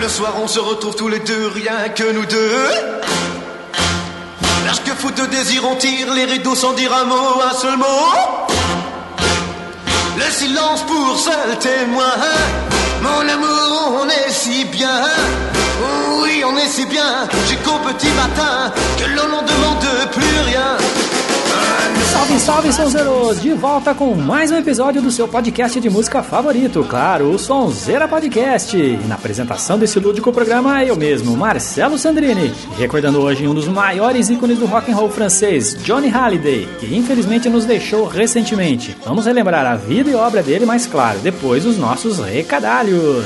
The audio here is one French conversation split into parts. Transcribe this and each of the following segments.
le soir on se retrouve tous les deux, rien que nous deux. Lorsque fou de désir on tire les rideaux sans dire un mot, un seul mot. Le silence pour seul témoin. Mon amour, on est si bien. Oui, on est si bien jusqu'au petit matin que l'on n'en demande plus rien. Salve, salve, sonzeiros! De volta com mais um episódio do seu podcast de música favorito, claro, o Sonzeira Podcast. E na apresentação desse lúdico programa, eu mesmo, Marcelo Sandrini, recordando hoje um dos maiores ícones do rock and roll francês, Johnny Halliday, que infelizmente nos deixou recentemente. Vamos relembrar a vida e obra dele, mas claro, depois os nossos recadalhos.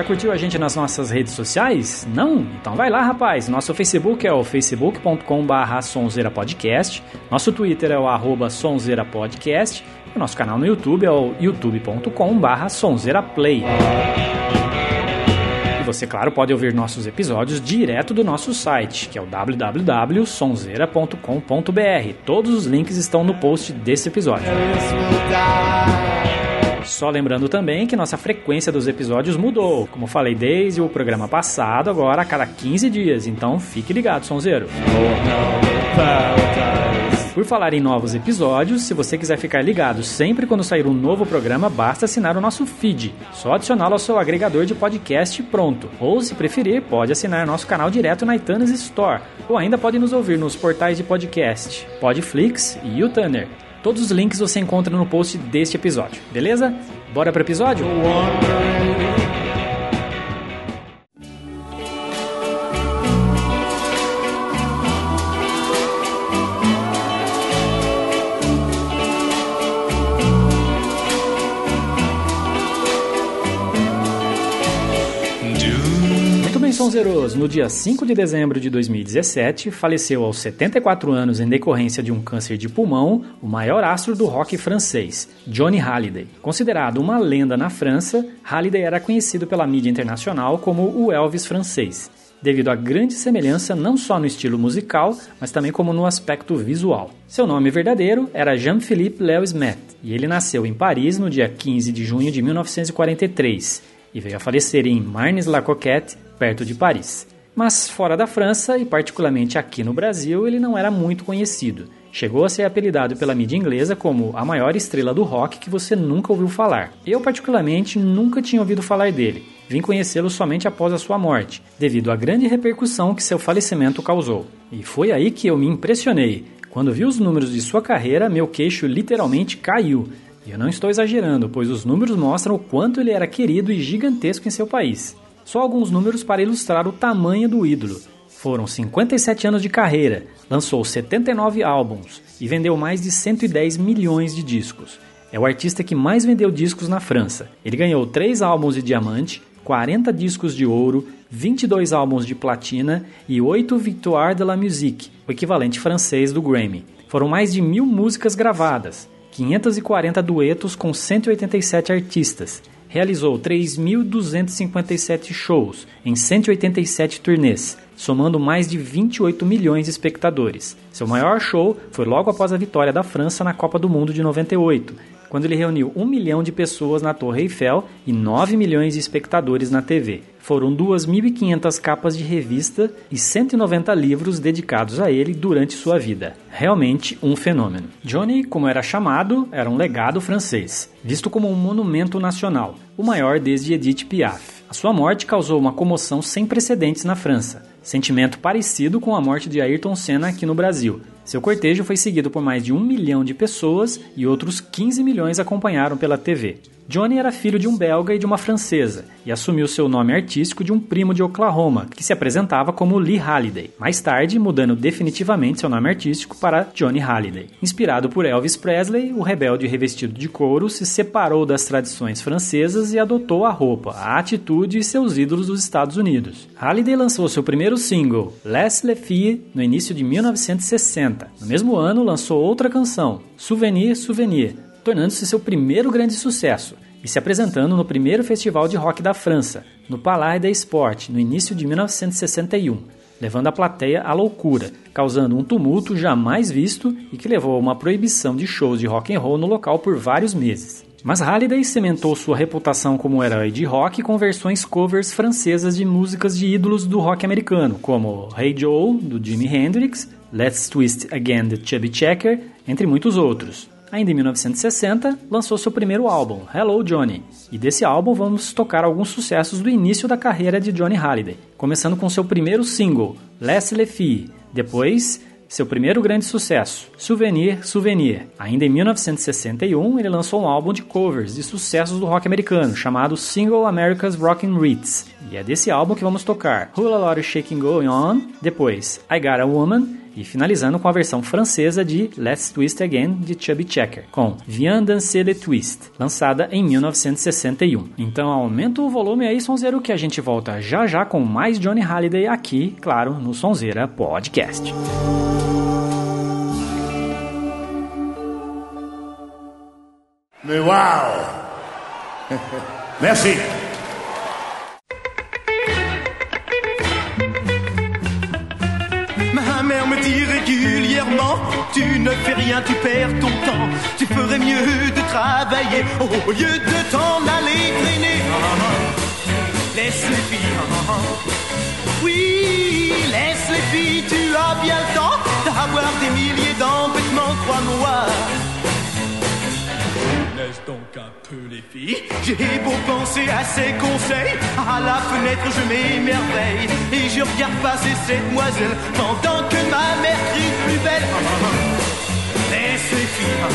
Já curtiu a gente nas nossas redes sociais? Não? Então vai lá, rapaz. Nosso Facebook é o facebook.com.br sonzeirapodcast. Nosso Twitter é o arroba sonzeirapodcast. E nosso canal no YouTube é o youtube.com.br sonzeiraplay. E você, claro, pode ouvir nossos episódios direto do nosso site, que é o www.sonzeira.com.br. Todos os links estão no post desse episódio. Só lembrando também que nossa frequência dos episódios mudou. Como falei desde o programa passado, agora a cada 15 dias. Então fique ligado, sonzeiro. Por falar em novos episódios, se você quiser ficar ligado sempre quando sair um novo programa, basta assinar o nosso feed. Só adicioná-lo ao seu agregador de podcast pronto. Ou, se preferir, pode assinar nosso canal direto na iTunes Store. Ou ainda pode nos ouvir nos portais de podcast Podflix e YouTuner. Todos os links você encontra no post deste episódio, beleza? Bora para o episódio? Sonzeros, no dia 5 de dezembro de 2017, faleceu aos 74 anos em decorrência de um câncer de pulmão o maior astro do rock francês, Johnny Hallyday. Considerado uma lenda na França, Hallyday era conhecido pela mídia internacional como o Elvis francês, devido à grande semelhança não só no estilo musical, mas também como no aspecto visual. Seu nome verdadeiro era Jean-Philippe Lewis Met, e ele nasceu em Paris no dia 15 de junho de 1943 e veio a falecer em Marnes-la-Coquette, perto de Paris. Mas fora da França, e particularmente aqui no Brasil, ele não era muito conhecido. Chegou a ser apelidado pela mídia inglesa como a maior estrela do rock que você nunca ouviu falar. Eu, particularmente, nunca tinha ouvido falar dele. Vim conhecê-lo somente após a sua morte, devido à grande repercussão que seu falecimento causou. E foi aí que eu me impressionei. Quando vi os números de sua carreira, meu queixo literalmente caiu. E eu não estou exagerando, pois os números mostram o quanto ele era querido e gigantesco em seu país. Só alguns números para ilustrar o tamanho do ídolo. Foram 57 anos de carreira, lançou 79 álbuns e vendeu mais de 110 milhões de discos. É o artista que mais vendeu discos na França. Ele ganhou 3 álbuns de diamante, 40 discos de ouro, 22 álbuns de platina e 8 Victoire de la Musique, o equivalente francês do Grammy. Foram mais de mil músicas gravadas, 540 duetos com 187 artistas realizou 3.257 shows em 187 turnês, somando mais de 28 milhões de espectadores. Seu maior show foi logo após a vitória da França na Copa do Mundo de 98, quando ele reuniu um milhão de pessoas na Torre Eiffel e 9 milhões de espectadores na TV. Foram 2.500 capas de revista e 190 livros dedicados a ele durante sua vida. Realmente um fenômeno. Johnny, como era chamado, era um legado francês, visto como um monumento nacional, o maior desde Edith Piaf. A sua morte causou uma comoção sem precedentes na França, sentimento parecido com a morte de Ayrton Senna aqui no Brasil, seu cortejo foi seguido por mais de um milhão de pessoas e outros 15 milhões acompanharam pela TV. Johnny era filho de um belga e de uma francesa, e assumiu seu nome artístico de um primo de Oklahoma, que se apresentava como Lee Halliday, mais tarde mudando definitivamente seu nome artístico para Johnny Halliday. Inspirado por Elvis Presley, o rebelde revestido de couro se separou das tradições francesas e adotou a roupa, a atitude e seus ídolos dos Estados Unidos. Halliday lançou seu primeiro single, Les Les Filles, no início de 1960. No mesmo ano, lançou outra canção, Souvenir Souvenir, tornando-se seu primeiro grande sucesso e se apresentando no primeiro festival de rock da França, no Palais des Sports, no início de 1961. levando a plateia à loucura, causando um tumulto jamais visto e que levou a uma proibição de shows de rock and roll no local por vários meses. Mas Halliday cimentou sua reputação como herói de rock com versões covers francesas de músicas de ídolos do rock americano, como Hey Joe, do Jimi Hendrix, Let's Twist Again, de Chubby Checker, entre muitos outros. Ainda em 1960, lançou seu primeiro álbum, Hello Johnny, e desse álbum vamos tocar alguns sucessos do início da carreira de Johnny Halliday, começando com seu primeiro single, Les Filles, depois seu primeiro grande sucesso, Souvenir, Souvenir. Ainda em 1961, ele lançou um álbum de covers de sucessos do rock americano, chamado Single America's Rockin' Ritz. E é desse álbum que vamos tocar Whole Lot of Shaking Going On, depois I Got a Woman e finalizando com a versão francesa de Let's Twist Again de Chubby Checker, com Viens danser le twist, lançada em 1961. Então aumenta o volume aí, Sonzeiro, que a gente volta já já com mais Johnny Halliday aqui, claro, no Sonzeira Podcast. Wow Merci dit régulièrement. Tu ne fais rien, tu perds ton temps. Tu ferais mieux de travailler Au lieu de t'en aller traîner. Laisse les filles. Oui, laisse les filles Tu as bien le temps D'avoir des milliers d'embêtements, crois-moi les filles. J'ai beau penser à ses conseils, à la fenêtre je m'émerveille et je regarde passer cette demoiselle pendant que ma mère crie plus belle. Laisse les filles,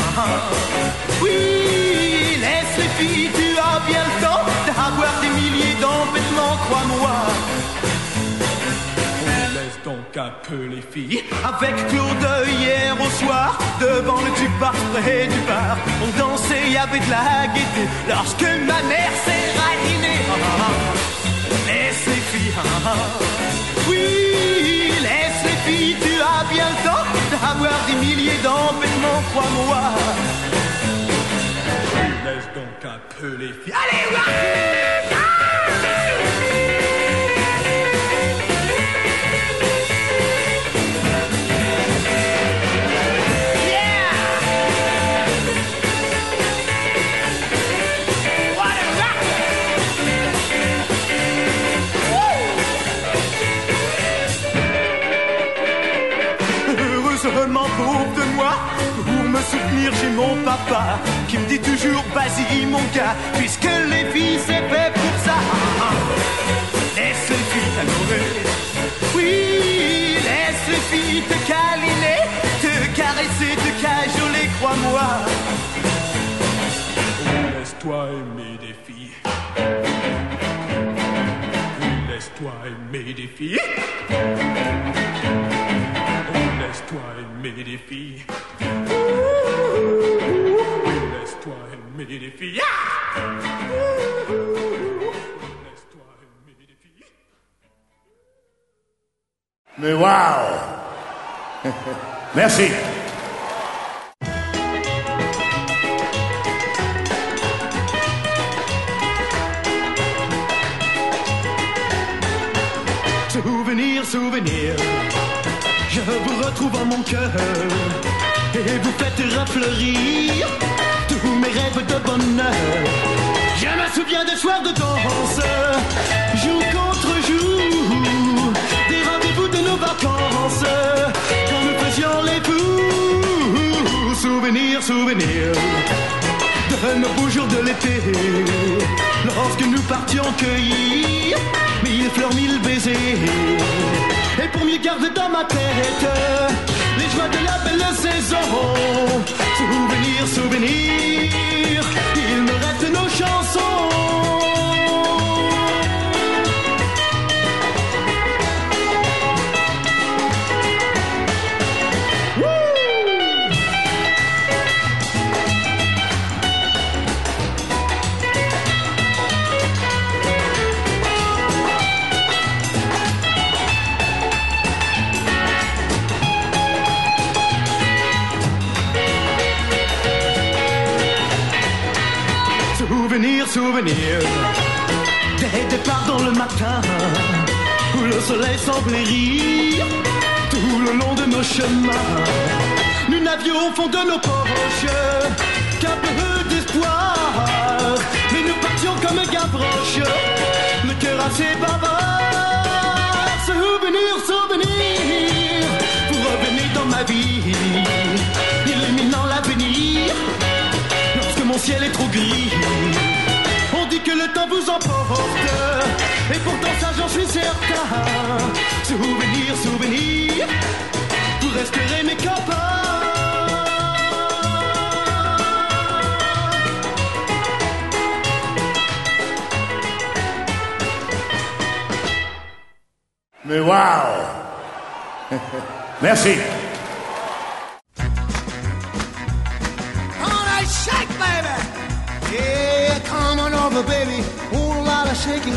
oui, laisse les filles, tu as bien le temps d'avoir des milliers d'embêtements, crois-moi. Donc un peu les filles. Avec Claude hier au soir, devant le bar près du bar, on dansait, de la gaieté, lorsque ma mère s'est radinée. Laisse les filles, oui, laisse les filles, tu as bien le temps d'avoir des milliers d'embêtements, crois-moi. Laisse donc un peu les filles. Allez, pour me soutenir j'ai mon papa qui me dit toujours vas-y mon gars, puisque les filles c'est fait pour ça. Laisse les filles t'adorer, oui, laisse les filles te câliner, te caresser, te cajoler, crois-moi. Laisse-toi aimer des filles. Laisse-toi aimer des filles. Laisse-toi aimer filles. Laisse-toi aimer des filles. Mais wow Merci Souvenir, souvenir, vous retrouve en mon cœur et vous faites refleurir tous mes rêves de bonheur. Je me souviens des soirs de danse, jour contre jour, des rendez-vous de nos vacances, quand nous faisions les fous. Souvenir, souvenir de nos beaux jours de l'été, lorsque nous partions cueillir mille fleurs, mille baisers. Et pour mieux garder dans ma tête les joies de la belle saison, souvenir, souvenir, il me reste nos chansons. Souvenir, souvenir Des départs dans le matin où le soleil semblait rire tout le long de nos chemins. Nous n'avions au fond de nos poches qu'un peu d'espoir, mais nous partions comme Gavroche, le cœur assez bavard. Souvenir, souvenir, vous revenez dans ma vie, illuminant l'avenir, lorsque mon ciel est trop gris. Le temps vous emporte, et pourtant ça j'en suis certain. Souvenir, souvenir, vous resterez mes copains. Mais waouh Merci.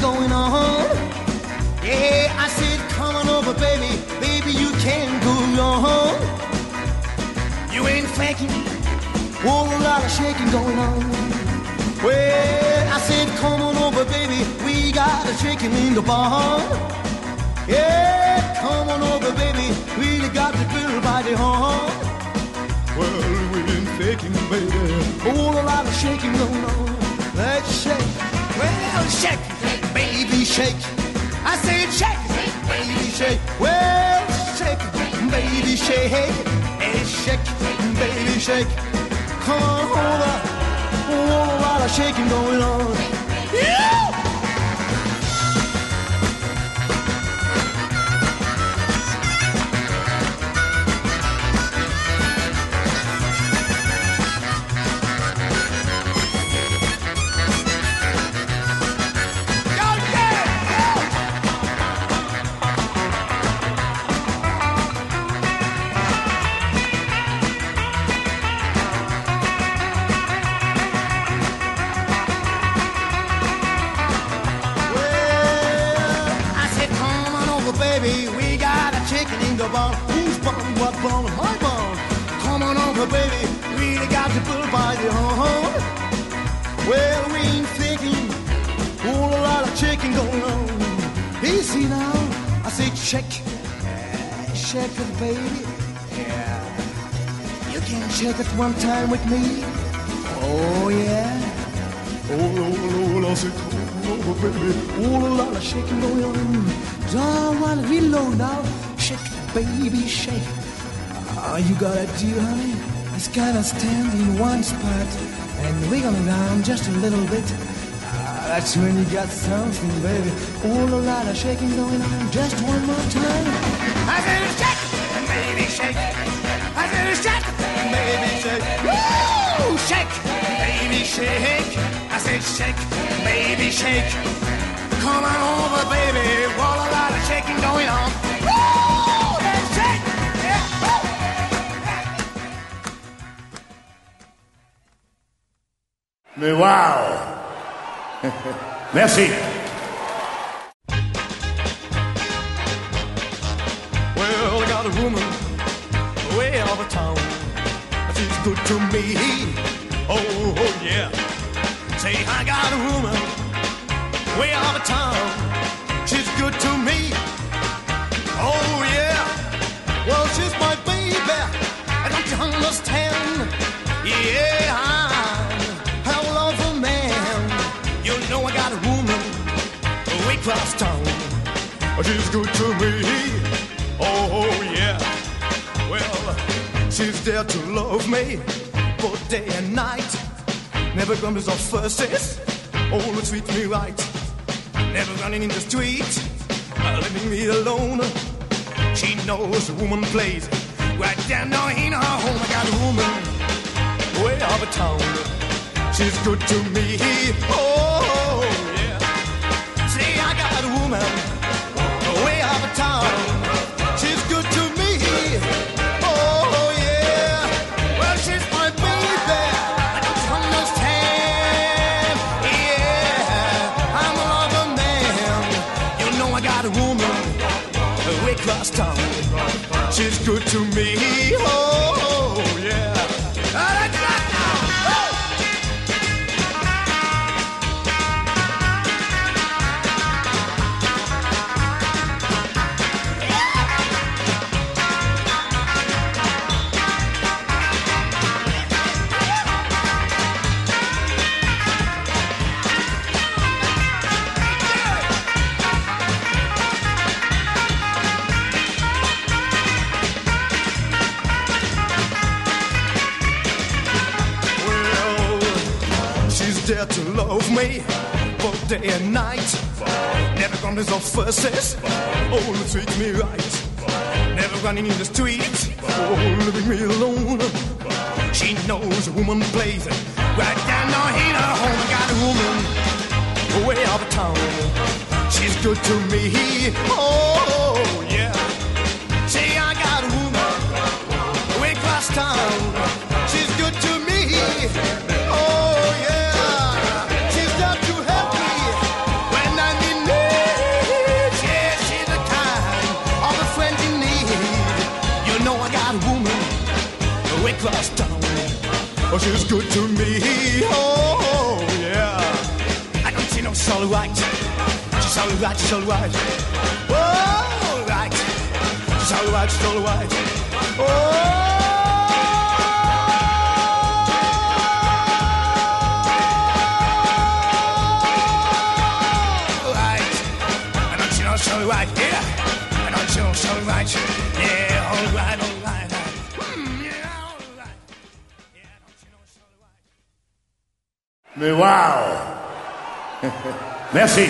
Going on. Yeah, I said, come on over, baby. Baby, you can't go wrong. You ain't faking. Whole lot of shaking going on. Well, I said, come on over, baby. We got a shaking in the barn. Yeah, come on over, baby. Really got the girl by the horn. Well, we ain't faking, baby. A whole lot of shaking going on. Let's shake. Well, shake, shake. I said shake, baby, shake. Well, shake, baby, shake. Hey, shake, baby, shake. Come on over. A whole lot of shaking going on. Yeah! Check it one time with me. Oh, yeah. Oh, oh, oh, I said, come over, baby. Oh, a lot of shaking going on. Don't want to reload now. Shake, baby, shake. All you gotta do, honey, is gotta stand in one spot and wiggle around just a little bit. Ah, that's when you got something, baby. Oh, a lot of shaking going on. Just one more time. I said, shake, baby, shake. I said, shake, baby, shake. Woo! Shake, baby, shake. I said, shake, baby, shake. Come on over, baby. What a lot of shaking going on. Woo! Let's shake. Yeah. Mais waouh Merci. Good to me. Oh, oh, yeah. Say, I got a woman way out of town. She's good to me. Oh, yeah. Well, she's my baby. And Don't you understand? Yeah, I'm a lover man. You know I got a woman way across town. She's good to me. Oh, yeah. She's there to love me both day and night. Never grumbles or fusses. Oh, treat me right. Never running in the street, uh, leaving me alone. She knows a woman plays right down in her home. I got a woman way out of town. She's good to me. Oh, yeah. See, I got a woman She's good to me. Oh, Comes no fusses, oh, treat me right. Never running in the streets, oh, leaving me alone. She knows a woman plays it. Right down in her home. I got a woman way out of town. She's good to me. Oh yeah. See, I got a woman way across town. She's good to me. Oh, she's good to me. Oh yeah. I don't see no soul right. She's all right, she's all right. Oh, right. She's all right, she's all right. Oh, right. I don't see no. Yeah. I don't see no. Mais waouh Merci.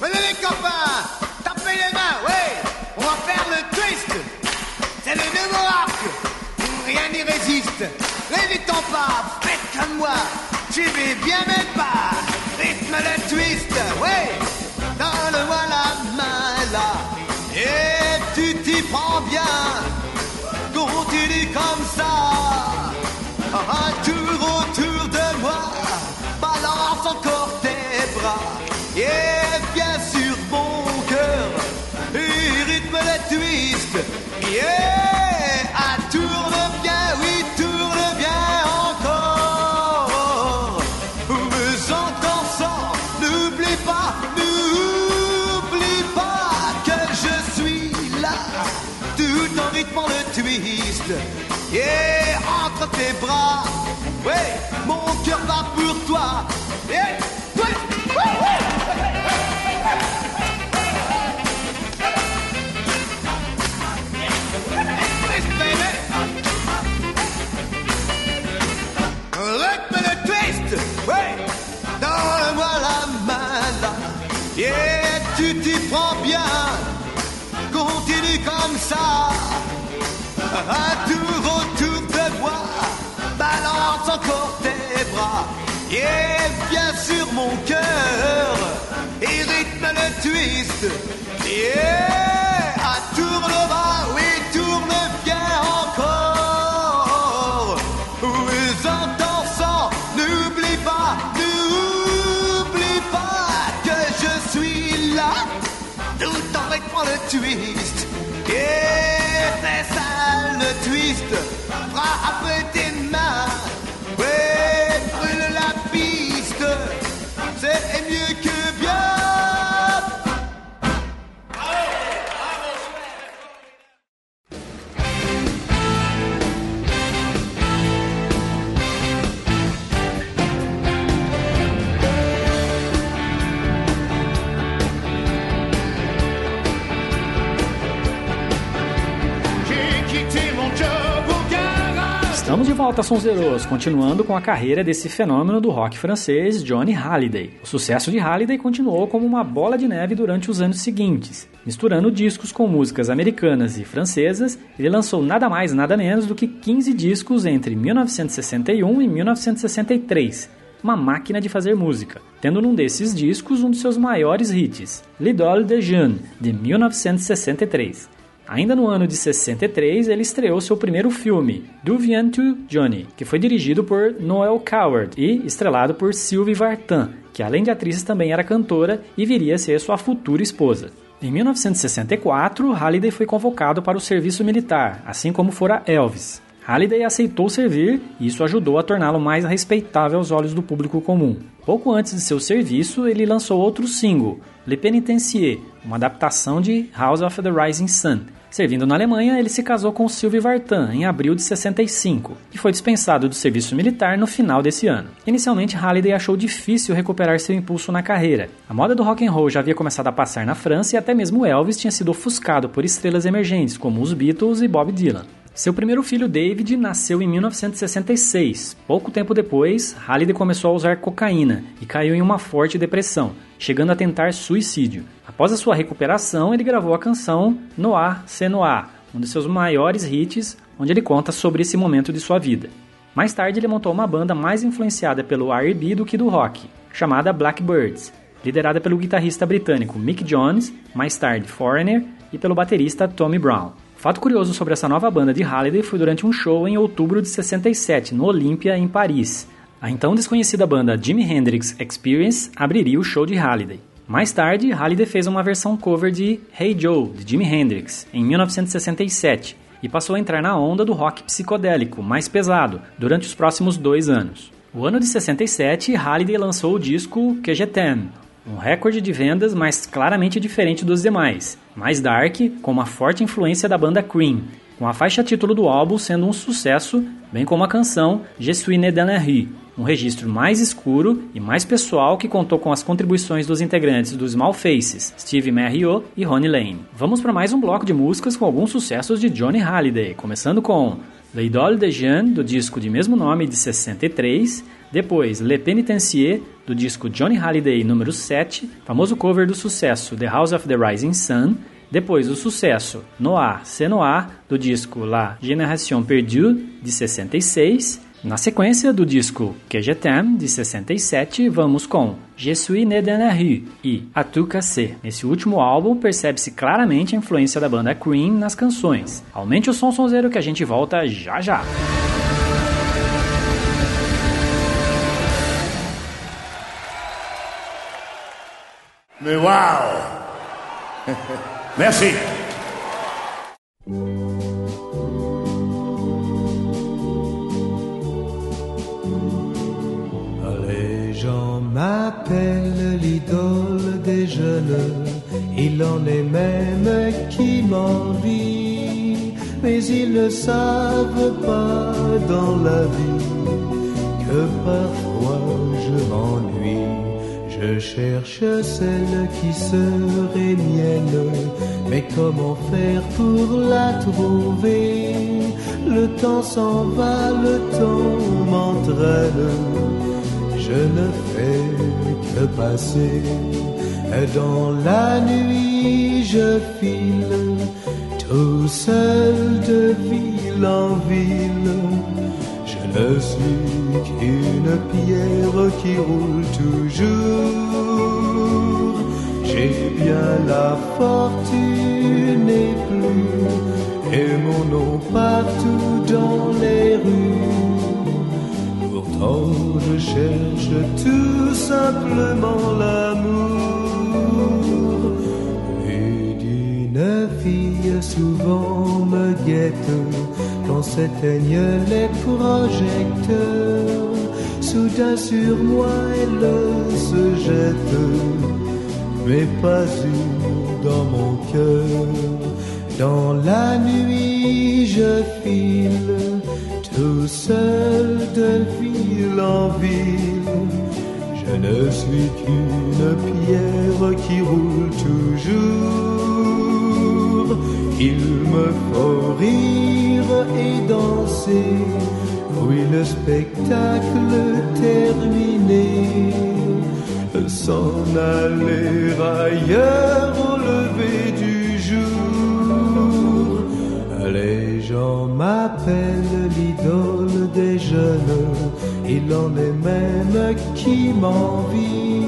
Venez les copains, tapez les mains, ouais, on va faire le twist. C'est le nouveau arc, rien n'y résiste. Ton pas, faites comme moi, suivez bien mes pas. Rythme le twist, ouais, donne-moi la main là. Et tu t'y prends bien, continue comme ça. Un tour autour de moi, balance encore tes bras. Et bien sur mon cœur, et rythme le twist. Twist, ouais, donne-moi la main là. Yeah, tu t'y prends bien, continue comme ça. Un tour autour de moi, balance encore tes bras. Et bien sur mon cœur, et rythme le twist. Yeah, ah, tourne bas, oui, tourne bien encore. Oui, entends n'oublie pas, n'oublie pas que je suis là, tout en rythmant le twist. Estamos de volta, Sonzeros, continuando com a carreira desse fenômeno do rock francês, Johnny Hallyday. O sucesso de Hallyday continuou como uma bola de neve durante os anos seguintes. Misturando discos com músicas americanas e francesas, ele lançou nada mais nada menos do que 15 discos entre 1961 e 1963. Uma máquina de fazer música, tendo num desses discos um dos seus maiores hits, L'Idole de Jeanne, de 1963. Ainda no ano de 63, ele estreou seu primeiro filme, Do Vient to Johnny, que foi dirigido por Noel Coward e estrelado por Sylvie Vartan, que além de atriz também era cantora e viria a ser sua futura esposa. Em 1964, Halliday foi convocado para o serviço militar, assim como fora Elvis. Halliday aceitou servir e isso ajudou a torná-lo mais respeitável aos olhos do público comum. Pouco antes de seu serviço, ele lançou outro single, Le Penitencier, uma adaptação de House of the Rising Sun. Servindo na Alemanha, ele se casou com Sylvie Vartan em abril de 65 e foi dispensado do serviço militar no final desse ano. Inicialmente, Halliday achou difícil recuperar seu impulso na carreira. A moda do rock and roll já havia começado a passar na França e até mesmo Elvis tinha sido ofuscado por estrelas emergentes como os Beatles e Bob Dylan. Seu primeiro filho, David, nasceu em 1966. Pouco tempo depois, Halliday começou a usar cocaína e caiu em uma forte depressão, chegando a tentar suicídio. Após a sua recuperação, ele gravou a canção Noir, C'est Noir, um de seus maiores hits, onde ele conta sobre esse momento de sua vida. Mais tarde, ele montou uma banda mais influenciada pelo R&B do que do rock, chamada Blackbirds, liderada pelo guitarrista britânico Mick Jones, mais tarde Foreigner, e pelo baterista Tommy Brown. Fato curioso sobre essa nova banda de Halliday foi durante um show em outubro de 67, no Olympia, em Paris. A então desconhecida banda Jimi Hendrix Experience abriria o show de Halliday. Mais tarde, Halliday fez uma versão cover de Hey Joe, de Jimi Hendrix, em 1967, e passou a entrar na onda do rock psicodélico, mais pesado, durante os próximos dois anos. O ano de 67, Halliday lançou o disco T'aime, um recorde de vendas, mas claramente diferente dos demais. Mais dark, com uma forte influência da banda Cream, com a faixa título do álbum sendo um sucesso, bem como a canção Je suis né dans la rue, um registro mais escuro e mais pessoal que contou com as contribuições dos integrantes dos Small Faces, Steve Merriot e Ronnie Lane. Vamos para mais um bloco de músicas com alguns sucessos de Johnny Halliday, começando com Le Idole de Jeanne, do disco de mesmo nome de 63, depois, Le Penitencier, do disco Johnny Halliday número 7, famoso cover do sucesso The House of the Rising Sun, depois o sucesso Noir, C'est Noir, do disco La Génération Perdue, de 66, na sequência do disco Que Je t'aime, de 67, vamos com Je suis né dans e A cassé. Nesse último álbum, percebe-se claramente a influência da banda Cream nas canções. Aumente o som sonzeiro que a gente volta já já. Mais waouh Merci. Gens m'appellent l'idole des jeunes, il en est même qui m'envie, mais ils ne savent pas dans la vie que parfois je m'ennuie. Je cherche celle qui serait mienne, mais comment faire pour la trouver? Le temps s'en va, le temps m'entraîne je ne fais que passer. Dans la nuit, je file tout seul de ville en ville. Je ne suis qu'une pierre qui roule toujours. J'ai bien la fortune et plus, et mon nom partout dans les rues. Pourtant je cherche tout simplement l'amour. Et d'une fille souvent me guette Quand s'éteignent les projecteurs. Soudain sur moi elle se jette Mais pas une dans mon cœur. Dans la nuit je file tout seul de ville en ville. Je ne suis qu'une pierre qui roule toujours. Il me faut rire et danser. Oui, le spectacle terminé. S'en aller ailleurs au lever du jour. Les gens m'appellent des jeunes, il en est même qui m'envie.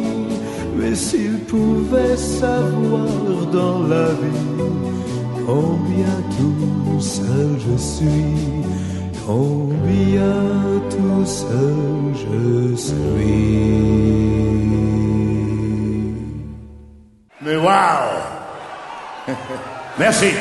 Mais s'ils pouvaient savoir dans la vie combien tout seul je suis, combien tout seul je suis. Mais waouh Merci.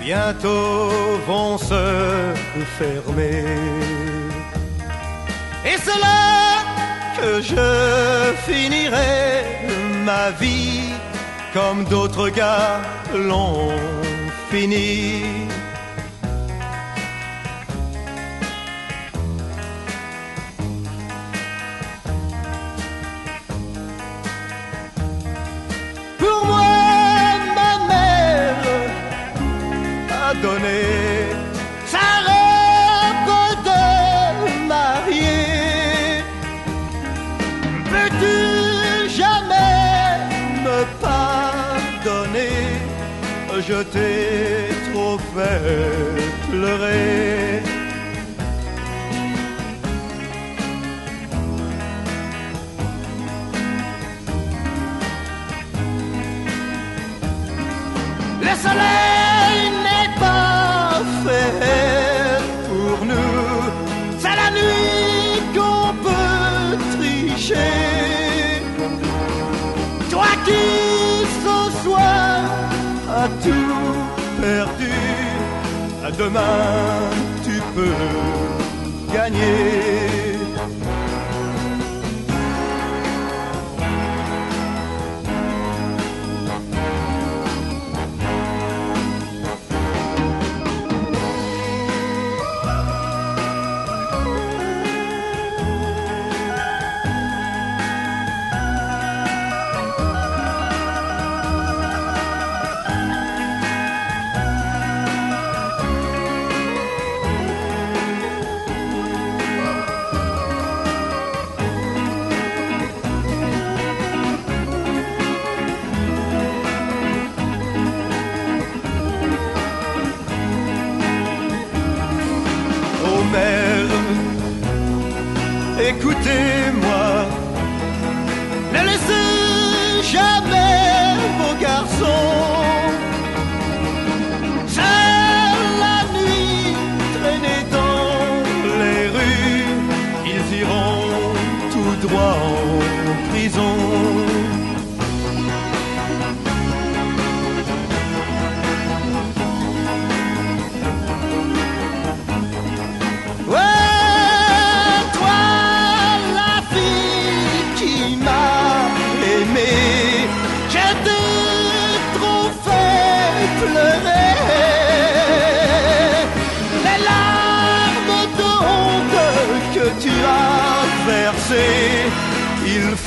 Bientôt vont se fermer. Et c'est là que je finirai ma vie comme d'autres gars l'ont fini. T'ai trop fait pleurer. Le soleil n'est pas fait pour nous. C'est la nuit qu'on peut tricher. Toi qui ce soir as tout perdu, à demain tu peux gagner. Écoutez-moi,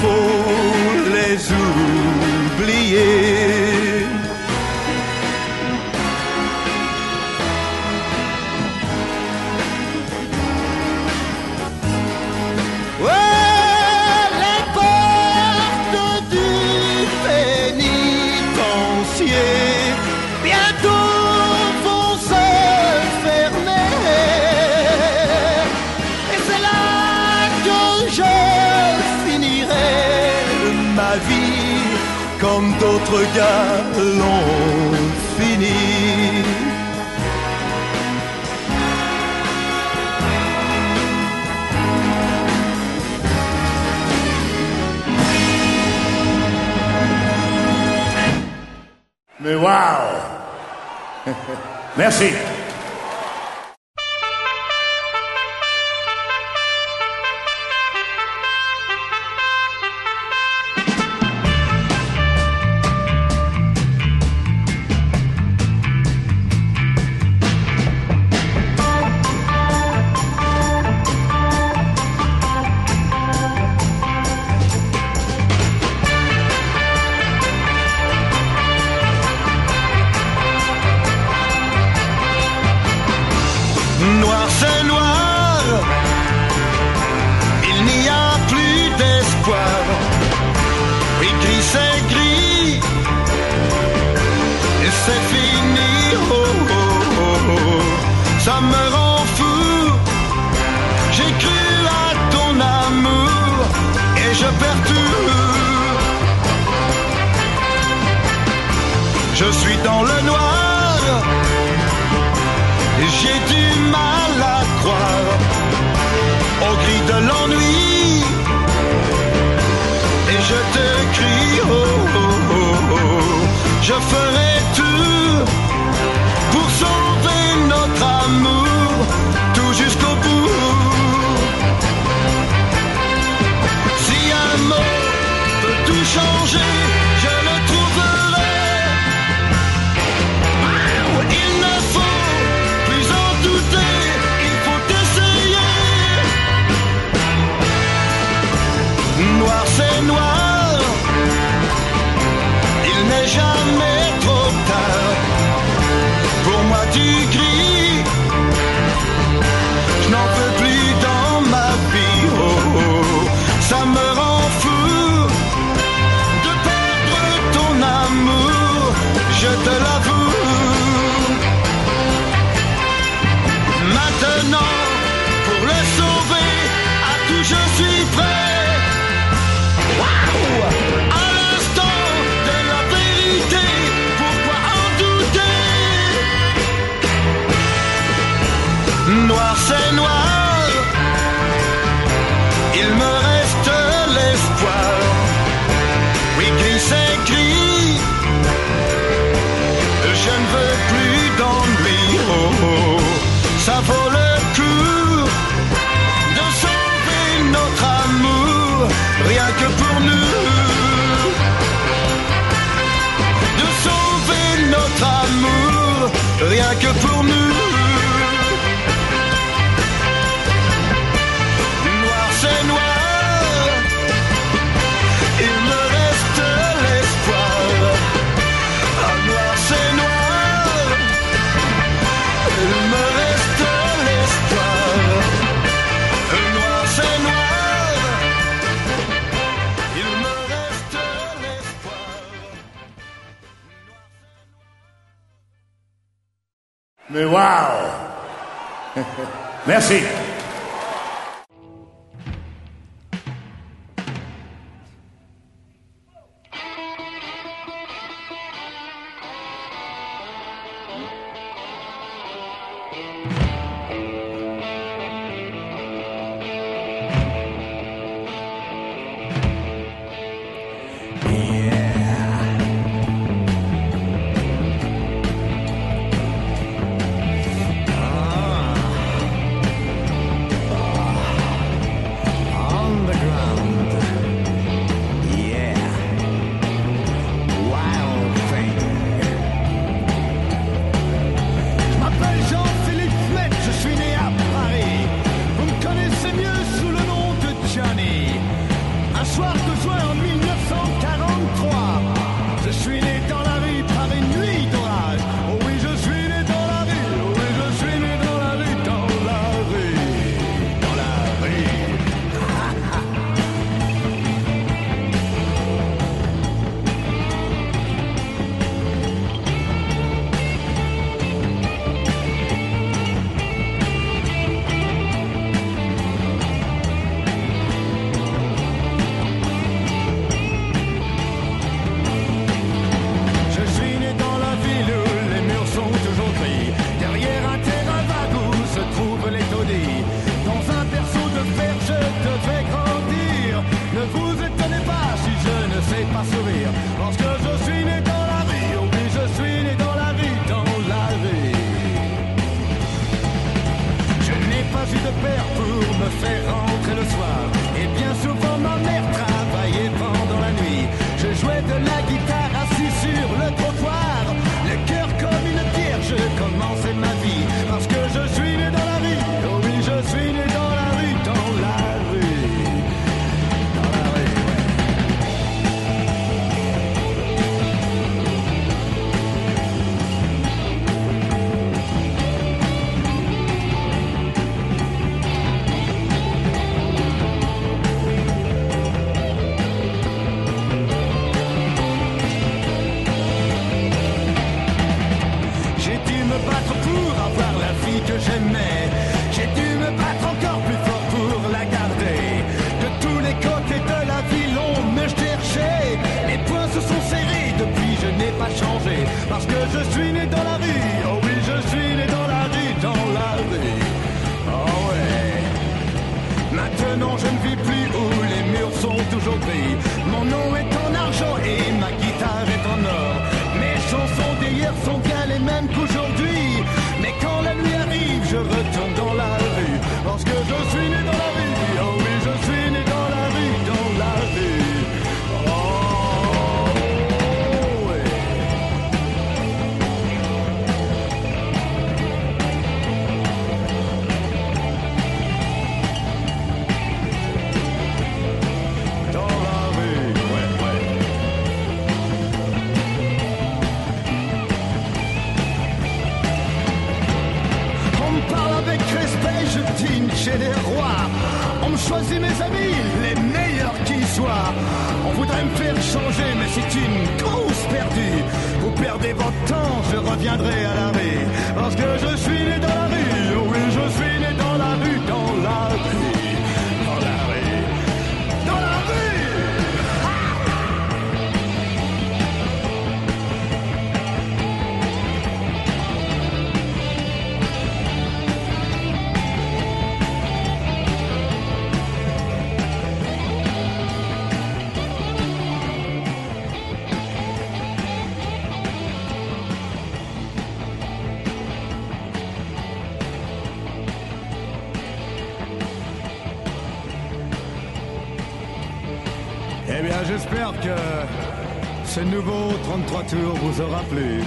faut les oublier. D'autres gars l'ont fini. Mais waouh Merci. Je suis dans le noir. J'ai du mal à croire au cri de l'ennui. Et je te crie, oh, oh, oh, oh. je ferai Uau! Não é assim? vous aura plu.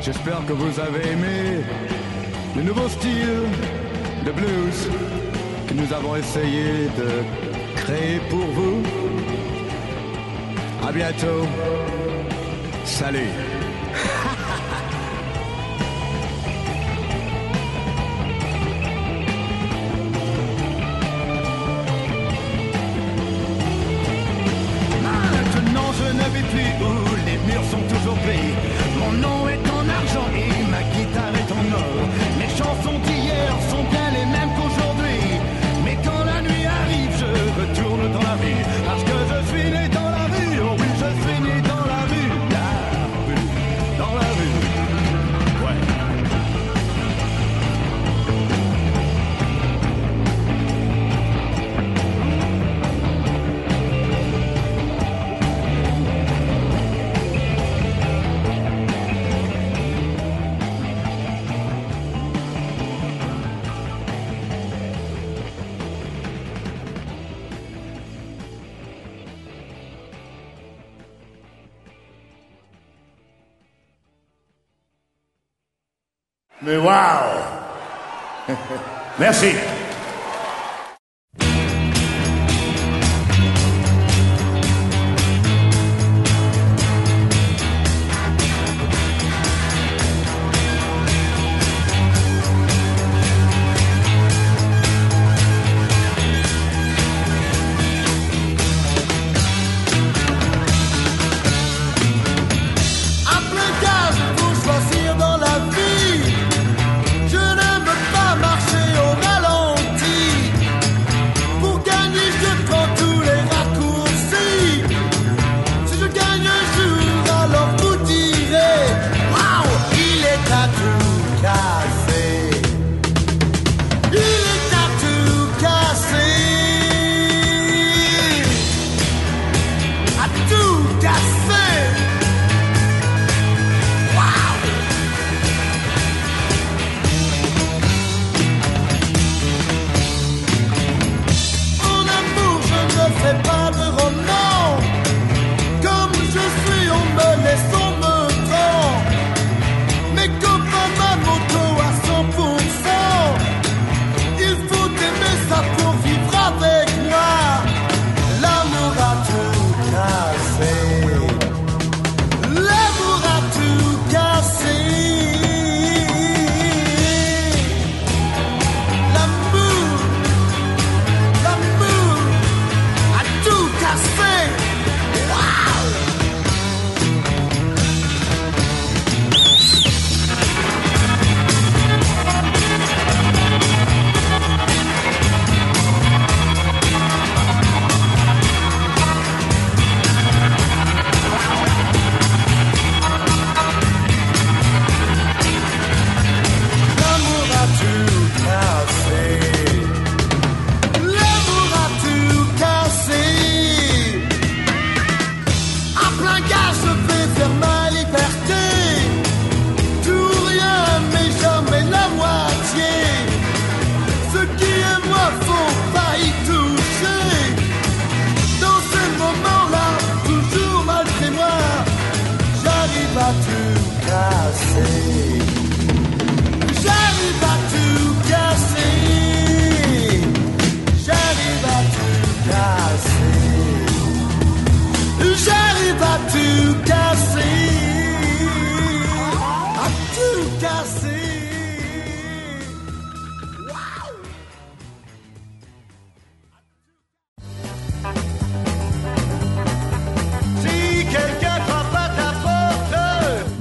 J'espère que vous avez aimé le nouveau style de blues que nous avons essayé de créer pour vous. À bientôt. Salut.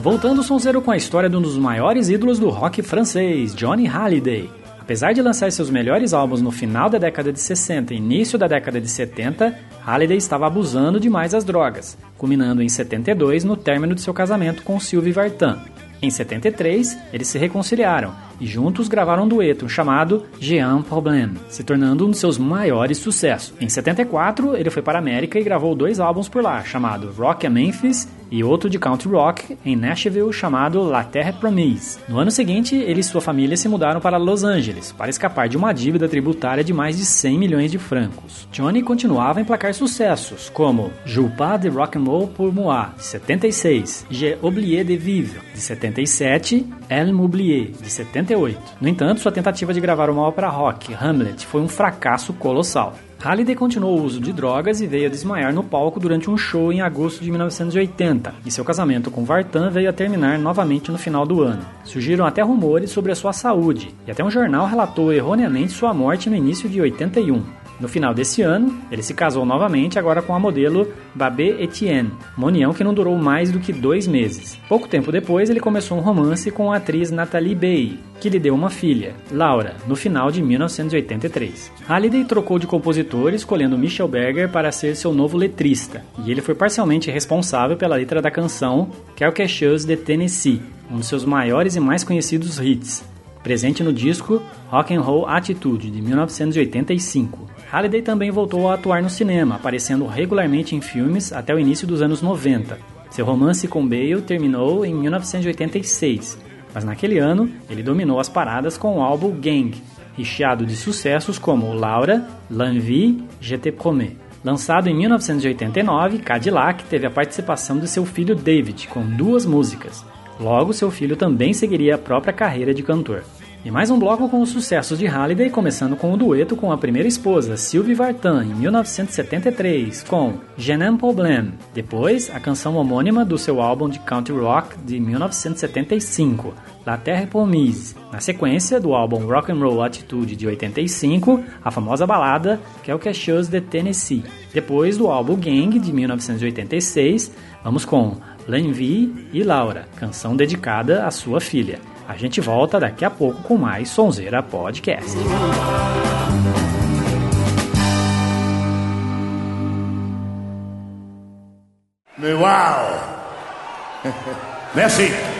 Voltando sonzeiro com a história de um dos maiores ídolos do rock francês, Johnny Hallyday. Apesar de lançar seus melhores álbuns no final da década de 60 e início da década de 70, Halliday estava abusando demais das drogas, culminando em 72 no término de seu casamento com Sylvie Vartan. Em 73, eles se reconciliaram e juntos gravaram um dueto chamado Jean Problème, se tornando um de seus maiores sucessos. Em 74, ele foi para a América e gravou dois álbuns por lá, chamado Rock and Memphis e outro de country rock em Nashville chamado La Terre Promise. No ano seguinte, ele e sua família se mudaram para Los Angeles para escapar de uma dívida tributária de mais de 100 milhões de francos. Johnny continuava a emplacar sucessos, como pas de rock and roll pour moi, de 76, J'ai oublié de vivre, de 77, Elle m'oublié, de 78. No entanto, sua tentativa de gravar uma ópera rock, Hamlet, foi um fracasso colossal. Halliday continuou o uso de drogas e veio a desmaiar no palco durante um show em agosto de 1980, e seu casamento com Vartan veio a terminar novamente no final do ano. Surgiram até rumores sobre a sua saúde, e até um jornal relatou erroneamente sua morte no início de 81. No final desse ano, ele se casou novamente, agora com a modelo Babé Etienne, uma união que não durou mais do que dois meses. Pouco tempo depois, ele começou um romance com a atriz Nathalie Bay, que lhe deu uma filha, Laura, no final de 1983. Halliday trocou de compositor, escolhendo Michel Berger para ser seu novo letrista, e ele foi parcialmente responsável pela letra da canção chose de Tennessee, um dos seus maiores e mais conhecidos hits, presente no disco Rock and Roll Attitude de 1985. Halliday também voltou a atuar no cinema, aparecendo regularmente em filmes até o início dos anos 90. Seu romance com Bale terminou em 1986, mas naquele ano ele dominou as paradas com o álbum Gang, recheado de sucessos como Laura, L'Envie, Je te promets. Lançado em 1989, Cadillac teve a participação de seu filho David com duas músicas. Logo, seu filho também seguiria a própria carreira de cantor. E mais um bloco com os sucessos de Halliday, começando com o dueto com a primeira esposa, Sylvie Vartan, em 1973, com Je n'aime problème. Depois, a canção homônima do seu álbum de country rock de 1975, La Terre Promise. Na sequência do álbum Rock and Roll Attitude de 85, a famosa balada Quelque chose de Tennessee. Depois do álbum Gang de 1986, vamos com L'Envie e Laura, canção dedicada à sua filha. A gente volta daqui a pouco com mais Sonzeira Podcast. Mais wow Merci.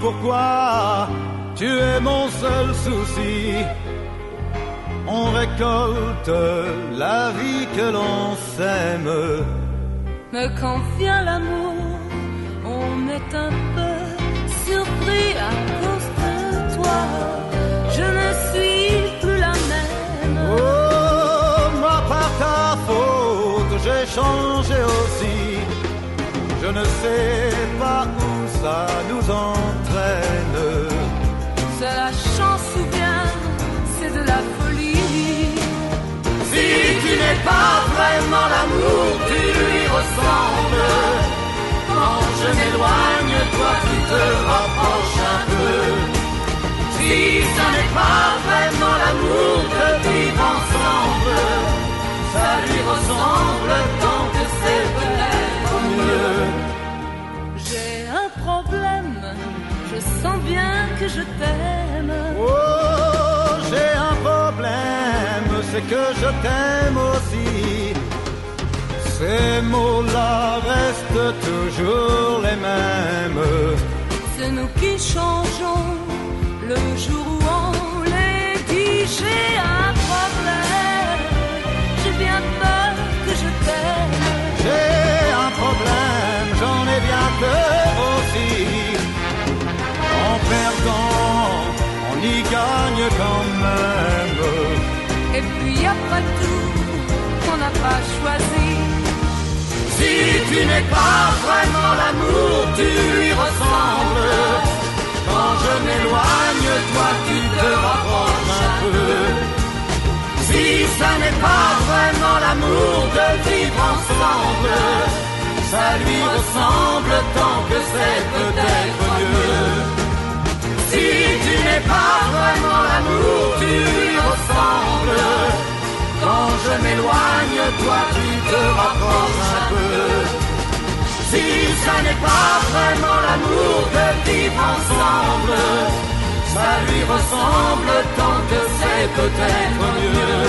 Pourquoi tu es mon seul souci. On récolte la vie que l'on sème. Mais quand vient l'amour, on est un peu surpris à cause de toi. Je ne suis plus la même. Oh, moi par ta faute, j'ai changé aussi. Je ne sais pas où ça nous entraîne. C'est la chance ou bien c'est de la folie? Si tu n'es pas vraiment l'amour, tu lui ressembles. Quand je m'éloigne, toi tu te rapproches un peu. Si ça n'est pas vraiment l'amour de vivre ensemble, ça lui ressemble tant je sens bien que je t'aime. Oh, j'ai un problème, c'est que je t'aime aussi. Ces mots-là restent toujours les mêmes. C'est nous qui changeons le jour où on les dit. J'ai un problème, j'ai bien peur que je t'aime. J'ai un problème, j'en ai bien peur perdant, on y gagne quand même. Et puis après tout, on n'a pas choisi. Si tu n'es pas vraiment l'amour, tu lui ressembles. Quand je m'éloigne, toi tu te rapproches un peu. Si ça n'est pas vraiment l'amour de vivre ensemble, ça lui ressemble tant que c'est peut-être mieux. Si tu n'es pas vraiment l'amour, tu lui ressembles. Quand je m'éloigne, toi tu te rapproches un peu. Si ça n'est pas vraiment l'amour de vivre ensemble, ça lui ressemble tant que c'est peut-être mieux.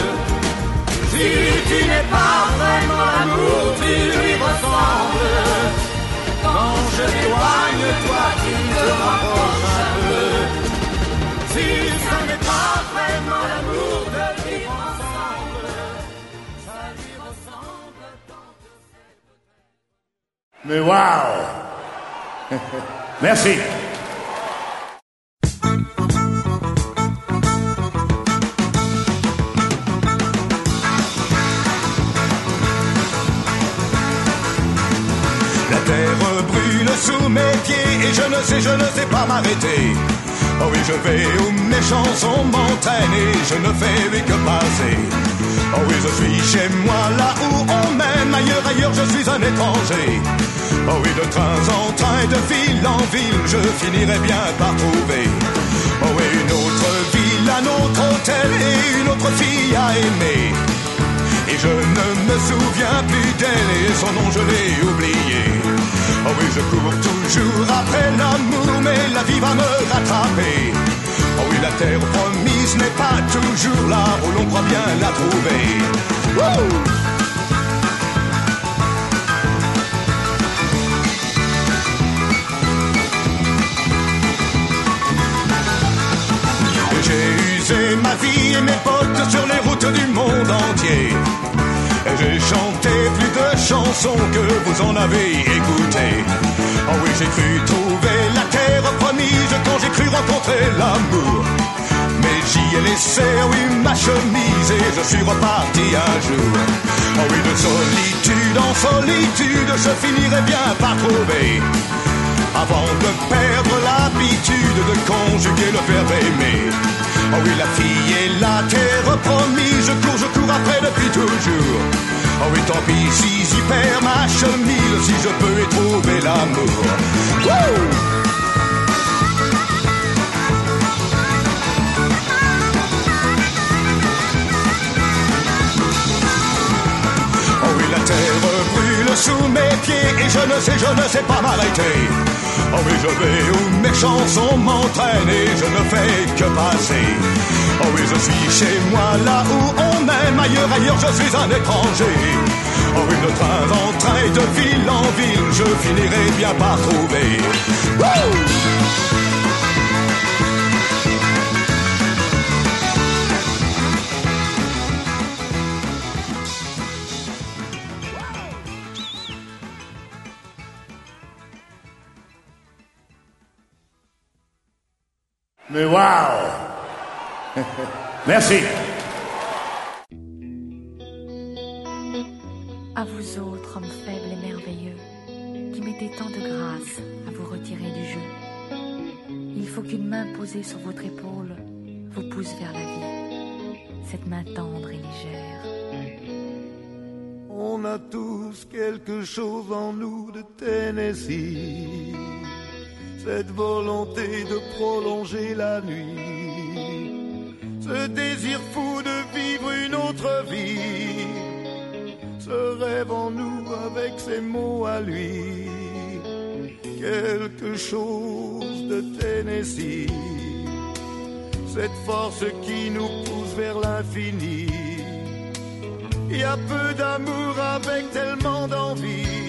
Si tu n'es pas vraiment l'amour, tu lui ressembles. Quand je m'éloigne, toi tu te rapproches un peu. Si ça n'est pas vraiment l'amour de vivre ensemble, ça lui ressemble tant que c'est Mais waouh Merci. La terre brûle sous mes pieds et je ne sais, je ne sais pas m'arrêter. Oh oui, je vais où mes chansons m'entraînent et je ne fais que passer. Oh oui, je suis chez moi là où on m'aime, ailleurs, ailleurs, je suis un étranger. Oh oui, de train en train, de ville en ville, je finirai bien par trouver. Oh oui, une autre ville, un autre hôtel et une autre fille à aimer. Et je ne me souviens plus d'elle et son nom je l'ai oublié. Oh oui, je cours toujours après l'amour, mais la vie va me rattraper. Oh oui, la terre promise n'est pas toujours là où l'on croit bien la trouver. Wouh ma vie et mes potes sur les routes du monde entier. Et J'ai chanté chansons que vous en avez écouté. Oh oui, j'ai cru trouver la terre promise quand j'ai cru rencontrer l'amour. Mais j'y ai laissé, oui, ma chemise et je suis reparti un jour. Oh oui, de solitude en solitude, je finirai bien par trouver. Avant de perdre l'habitude de conjuguer le verbe aimer. Oh oui, la fille est la terre promise, je cours, je après depuis toujours. Oh oui, tant pis si j'y perds ma chemise, si je peux y trouver l'amour. Oh oui, la terre brûle sous mes pieds et je ne sais, je ne sais pas m'arrêter. Oh oui, je vais où mes chansons m'entraînent et je ne fais que passer. Oh oui, je suis chez moi là où on m'aime, ailleurs, ailleurs, je suis un étranger. Oh oui, de train en train, de ville en ville, je finirai bien par trouver. Mais waouh Merci. À vous autres, hommes faibles et merveilleux, qui mettez tant de grâce à vous retirer du jeu. Il faut qu'une main posée sur votre épaule vous pousse vers la vie. Cette main tendre et légère. On a tous quelque chose en nous de Tennessee. Cette volonté de prolonger la nuit. Ce désir fou de vivre une autre vie. Ce rêve en nous avec ses mots à lui. Quelque chose de Tennessee. Cette force qui nous pousse vers l'infini. Il y a peu d'amour avec tellement d'envie,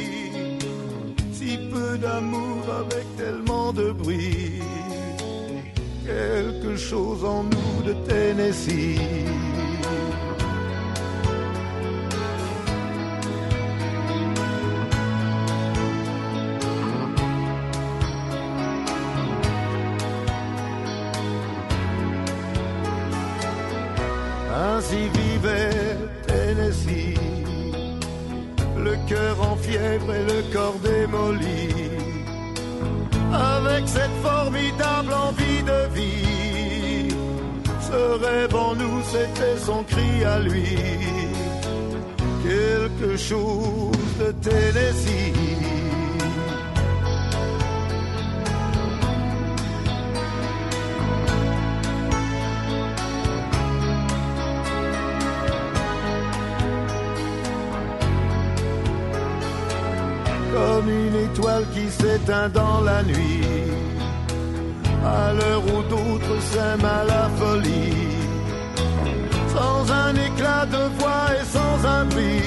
si peu d'amour avec tellement de bruit. Quelque chose en nous de Tennessee. Ainsi cœur en fièvre et le corps démoli, avec cette formidable envie de vie. Ce rêve en nous, c'était son cri à lui, quelque chose de Tennessee. Étoile qui s'éteint dans la nuit. À l'heure où d'autres s'aiment à la folie. Sans un éclat de voix et sans un prix.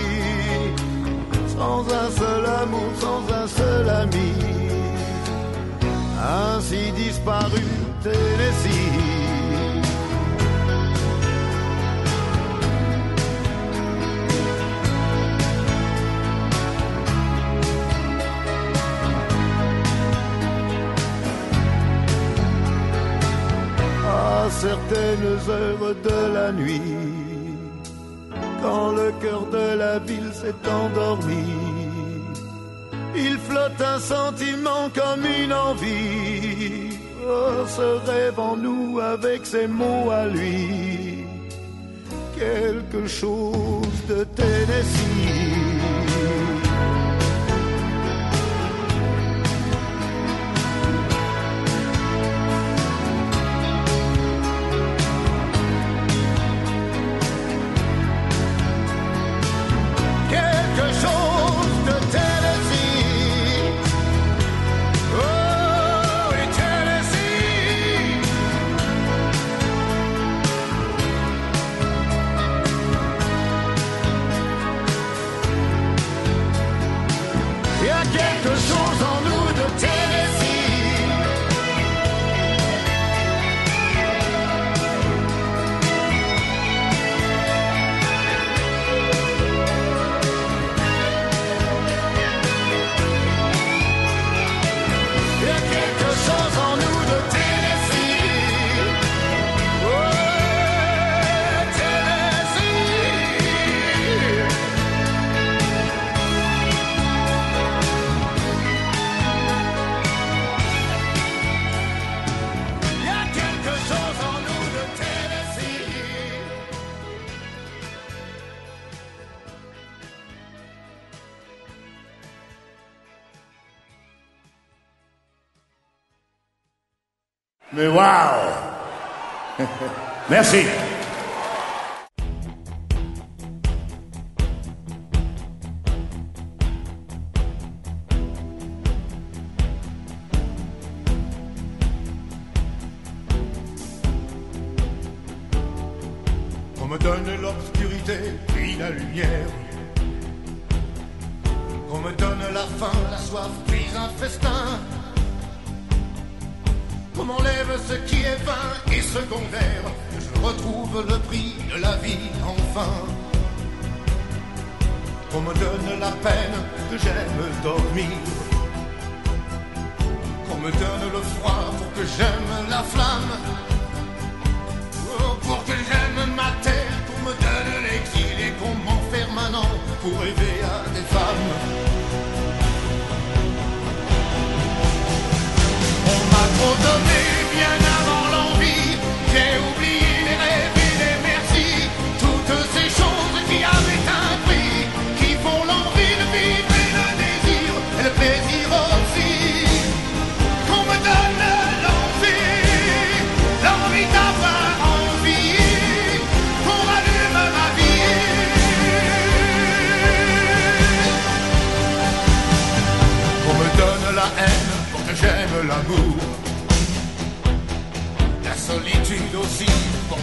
Sans un seul amour, sans un seul ami. Ainsi disparu Tennessee. Heures de la nuit, quand le cœur de la ville s'est endormi, il flotte un sentiment comme une envie. Oh, ce rêve en nous avec ses mots à lui, quelque chose de Tennessee. Who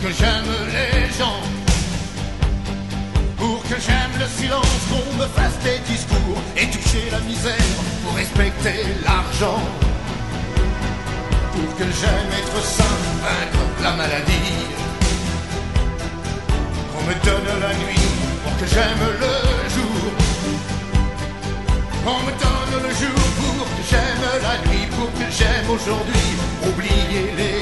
que j'aime les gens. Pour que j'aime le silence, qu'on me fasse des discours et toucher la misère pour respecter l'argent. Pour que j'aime être sain, vaincre la maladie. Qu'on me donne la nuit pour que j'aime le jour. On me donne le jour pour que j'aime la nuit, pour que j'aime aujourd'hui, oubliez-les toujours.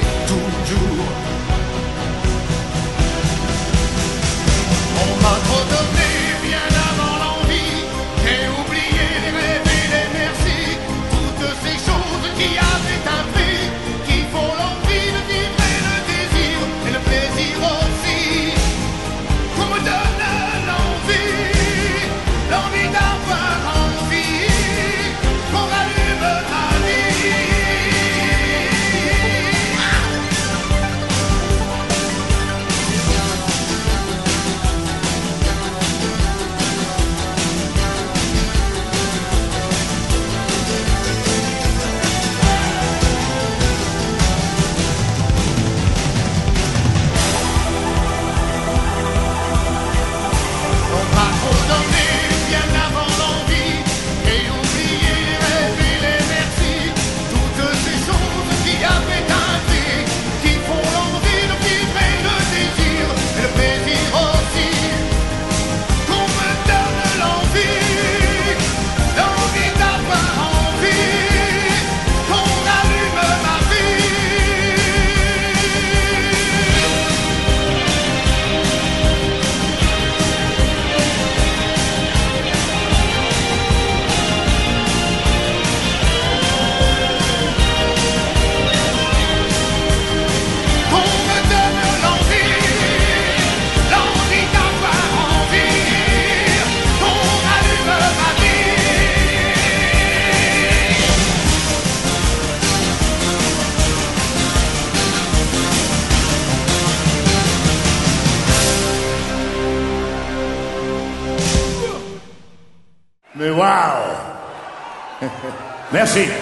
sí.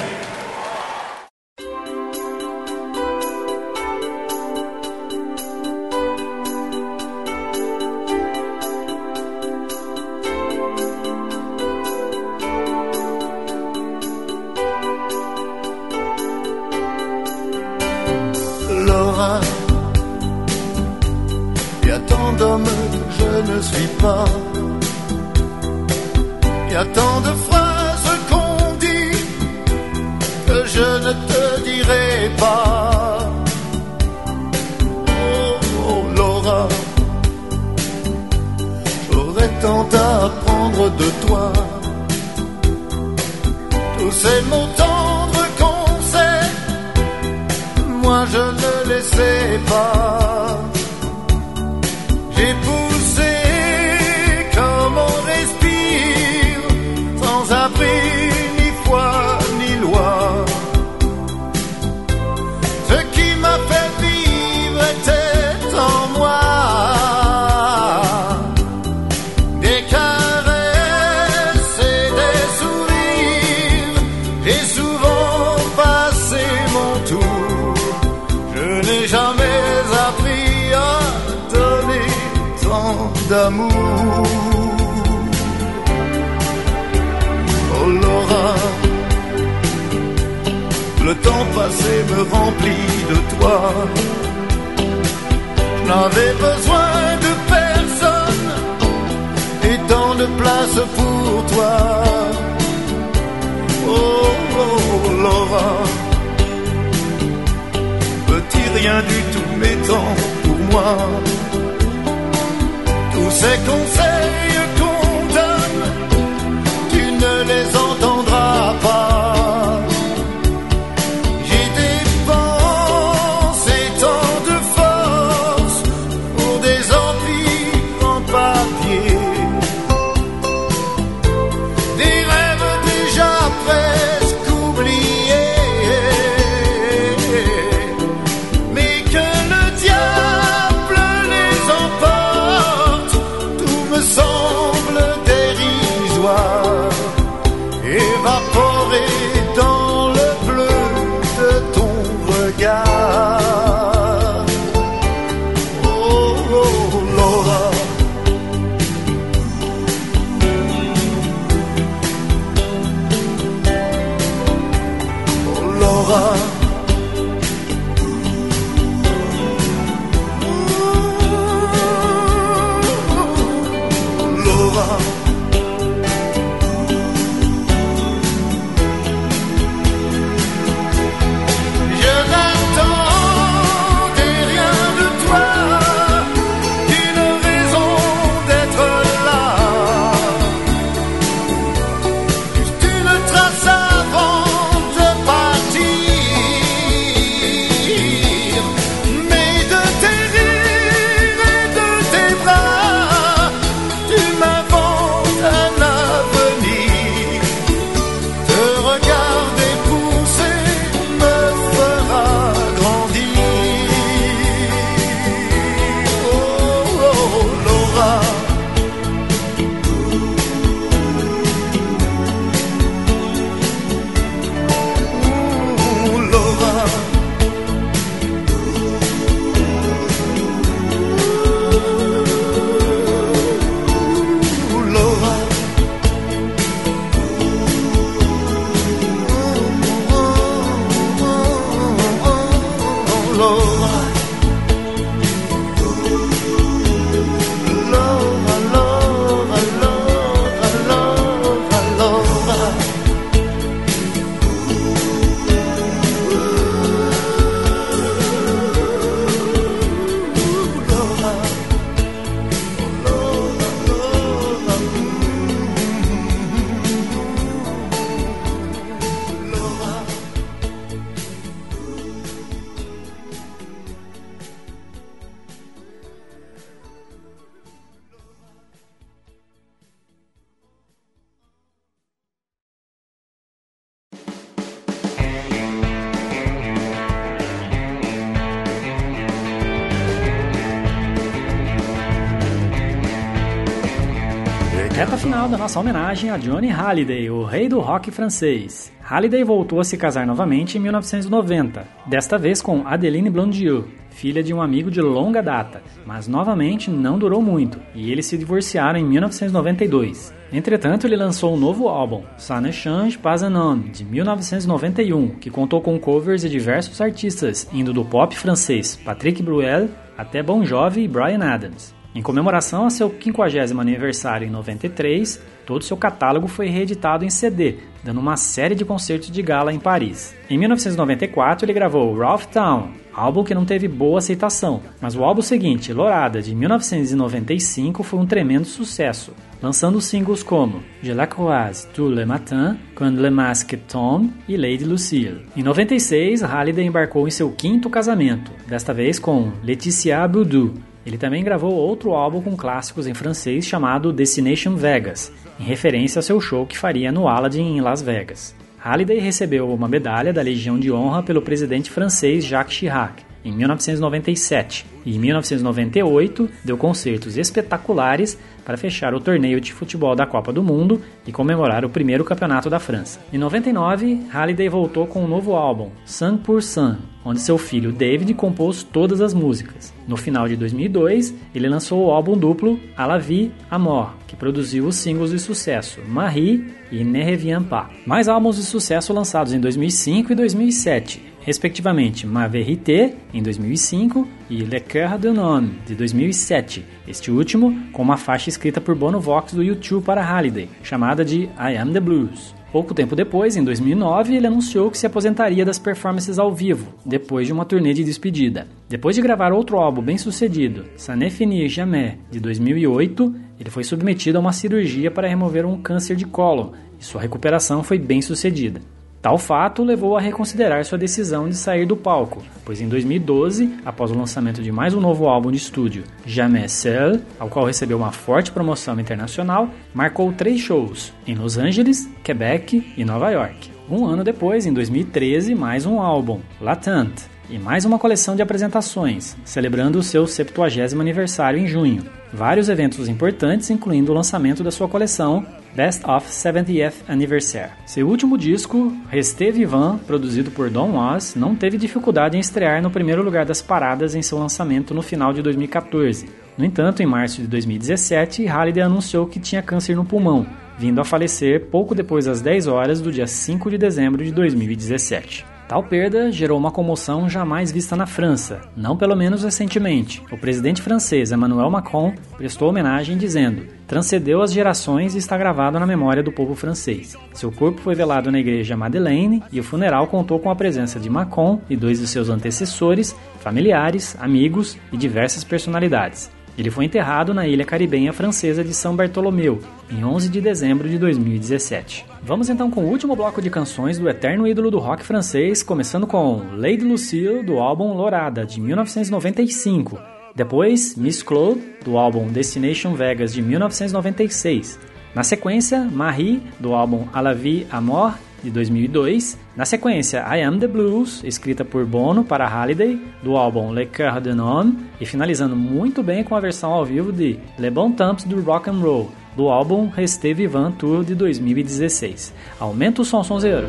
Da nossa homenagem a Johnny Halliday, o rei do rock francês. Halliday voltou a se casar novamente em 1990, desta vez com Adeline Blondieu, filha de um amigo de longa data, mas novamente não durou muito e eles se divorciaram em 1992. Entretanto, ele lançou um novo álbum, Ça ne change pas un de 1991, que contou com covers de diversos artistas, indo do pop francês Patrick Bruel até Bon Jovi e Brian Adams. Em comemoração a seu 50 aniversário em 93, todo seu catálogo foi reeditado em CD, dando uma série de concertos de gala em Paris. Em 1994, ele gravou Ralph Town, álbum que não teve boa aceitação, mas o álbum seguinte, Lorada, de 1995, foi um tremendo sucesso, lançando singles como Je la croise tout le matin, Quand le masque tombe e Lady Lucille. Em 96, Halliday embarcou em seu quinto casamento, desta vez com Laetitia Boudou, ele também gravou outro álbum com clássicos em francês chamado Destination Vegas, em referência ao seu show que faria no Aladdin em Las Vegas. Halliday recebeu uma medalha da Legião de Honra pelo presidente francês Jacques Chirac em 1997 e em 1998 deu concertos espetaculares para fechar o torneio de futebol da Copa do Mundo e comemorar o primeiro campeonato da França. Em 99, Halliday voltou com um novo álbum, Sang pour Sang, onde seu filho David compôs todas as músicas. No final de 2002, ele lançou o álbum duplo A la vie, Amor, que produziu os singles de sucesso Marie e Ne Reviens Pas. Mais álbuns de sucesso lançados em 2005 e 2007, respectivamente Ma Vérité, em 2005, e Le Coeur d'un Homme, de 2007, este último com uma faixa escrita por Bono Vox do YouTube para Halliday, chamada de I Am The Blues. Pouco tempo depois, em 2009, ele anunciou que se aposentaria das performances ao vivo, depois de uma turnê de despedida. Depois de gravar outro álbum bem sucedido, Ça ne finit jamais, de 2008, ele foi submetido a uma cirurgia para remover um câncer de colo, e sua recuperação foi bem sucedida. Tal fato levou a reconsiderar sua decisão de sair do palco, pois em 2012, após o lançamento de mais um novo álbum de estúdio, Jamais Seul, ao qual recebeu uma forte promoção internacional, marcou três shows em Los Angeles, Quebec e Nova York. Um ano depois, em 2013, mais um álbum, Latent, e mais uma coleção de apresentações, celebrando o seu 70 aniversário em junho. Vários eventos importantes, incluindo o lançamento da sua coleção Best of 70th Anniversary. Seu último disco, Reste Vivant, produzido por Don Was, não teve dificuldade em estrear no primeiro lugar das paradas em seu lançamento no final de 2014. No entanto, em março de 2017, Halliday anunciou que tinha câncer no pulmão, vindo a falecer pouco depois das 10 horas do dia 5 de dezembro de 2017. Tal perda gerou uma comoção jamais vista na França, não pelo menos recentemente. O presidente francês Emmanuel Macron prestou homenagem dizendo: transcendeu as gerações e está gravado na memória do povo francês. Seu corpo foi velado na igreja Madeleine e o funeral contou com a presença de Macron e dois de seus antecessores, familiares, amigos e diversas personalidades. Ele foi enterrado na ilha caribenha francesa de São Bartolomeu, em 11 de dezembro de 2017. Vamos então com o último bloco de canções do eterno ídolo do rock francês, começando com Lady Lucille, do álbum Lorada, de 1995. Depois, Miss Claude, do álbum Destination Vegas, de 1996. Na sequência, Marie, do álbum A la vie, Amor, de 2002. Na sequência, I Am The Blues, escrita por Bono para Halliday, do álbum Le Coeur d'un Homme, e finalizando muito bem com a versão ao vivo de Le Bon Temps do Rock and Roll, do álbum Reste Vivant Tour de 2016. Aumenta o som, sonzeiro!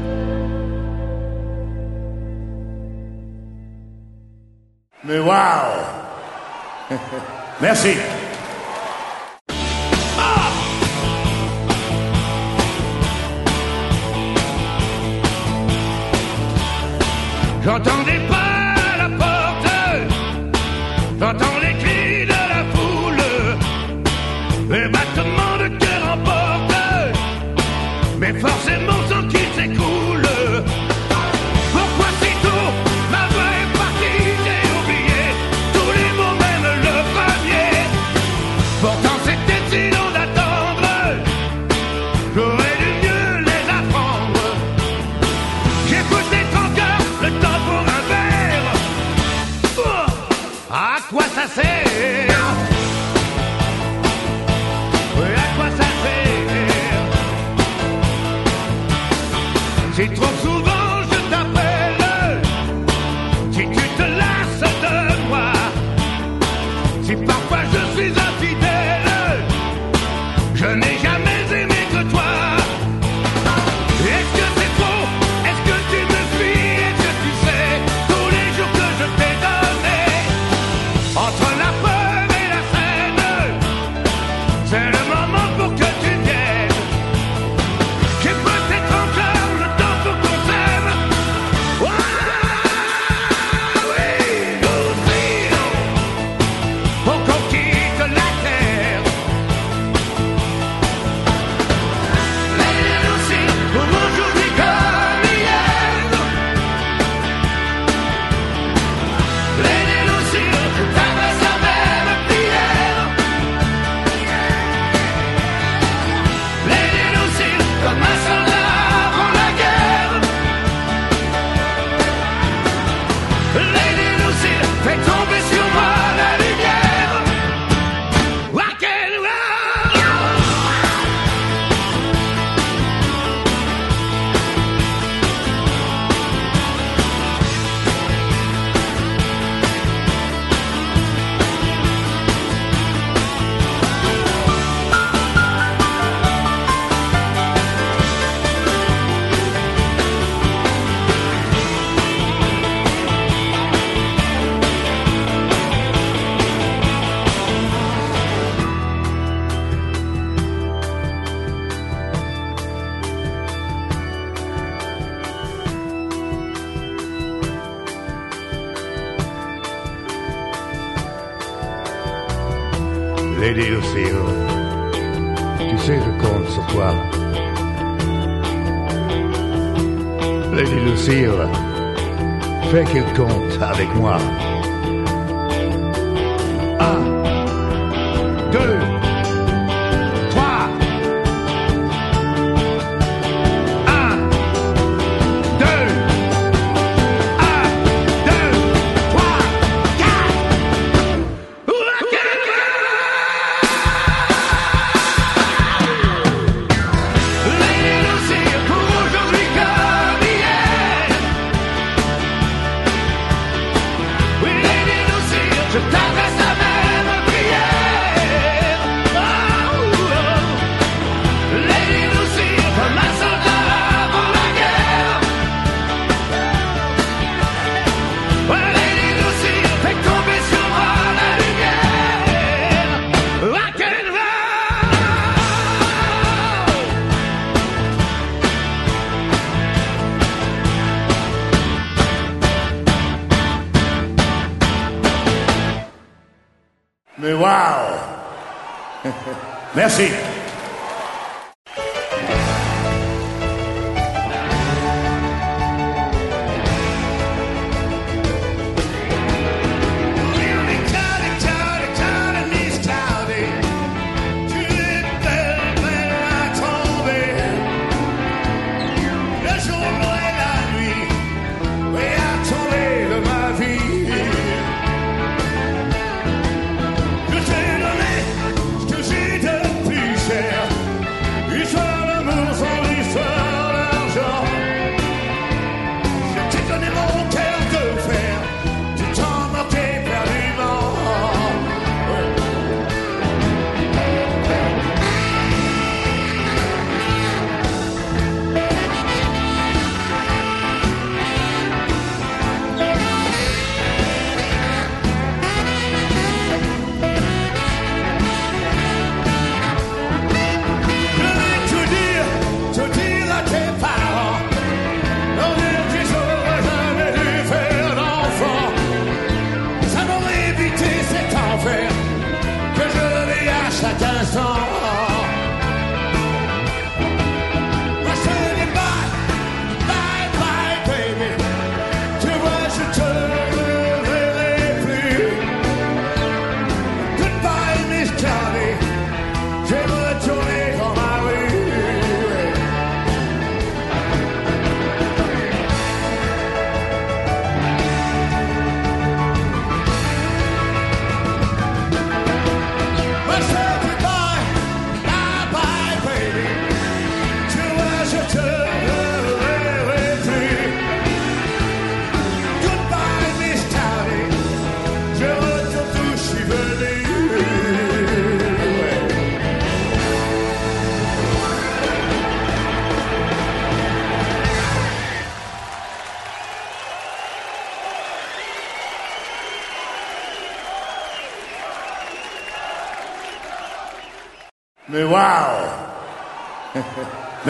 Mais waouh Merci. J'entends des pas la porte, j'entends les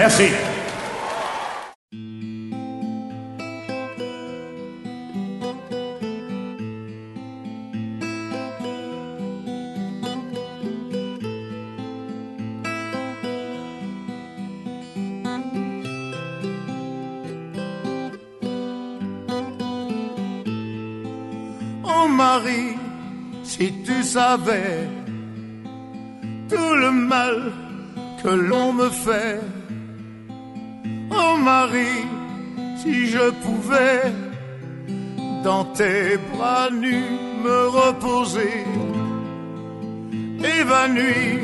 Merci. Oh Marie, si tu savais dans tes bras nus me reposer, évanouir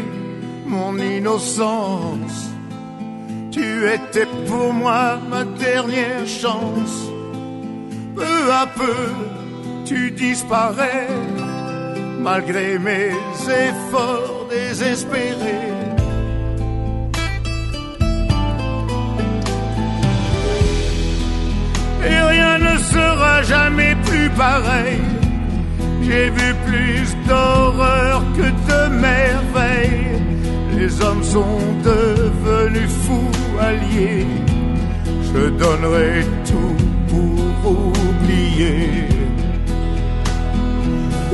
mon innocence. Tu étais pour moi ma dernière chance. Peu à peu, tu disparais, malgré mes efforts désespérés. et rien ne sera jamais plus pareil. J'ai vu plus d'horreur que de merveilles. Les hommes sont devenus fous alliés. Je donnerai tout pour oublier.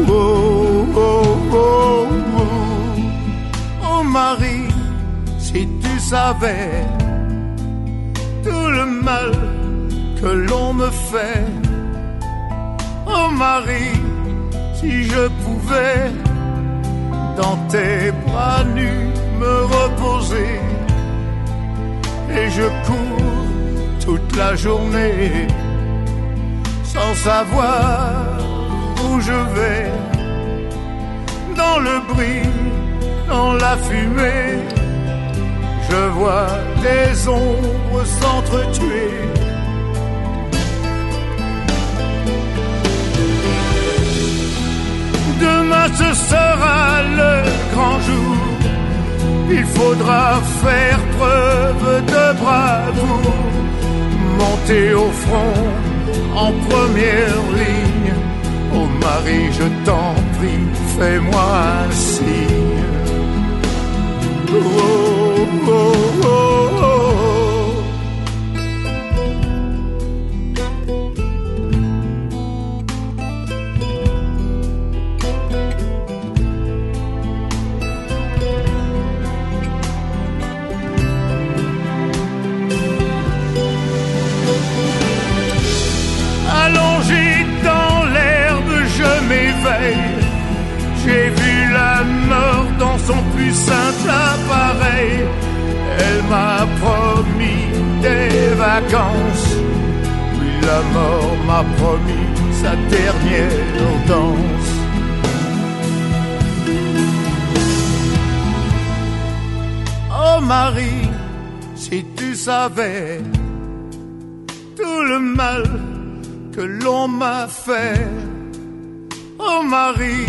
Oh, oh, oh, oh, oh Marie, si tu savais tout le mal que l'on me fait. Oh Marie, si je pouvais dans tes bras nus me reposer et je cours toute la journée sans savoir où je vais dans le bruit, dans la fumée je vois des ombres s'entretuer. Ce sera le grand jour. Il faudra faire preuve de bravoure, monter au front en première ligne. Oh Marie, je t'en prie, fais-moi un signe. Oh, oh, oh. M'a promis des vacances. Puis la mort m'a promis sa dernière danse. Oh Marie, si tu savais tout le mal que l'on m'a fait. Oh Marie,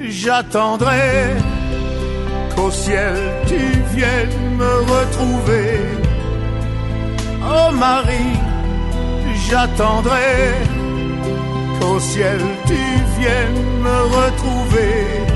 j'attendrai qu'au ciel tu viennes me retrouver. Oh Marie, j'attendrai qu'au ciel tu viennes me retrouver.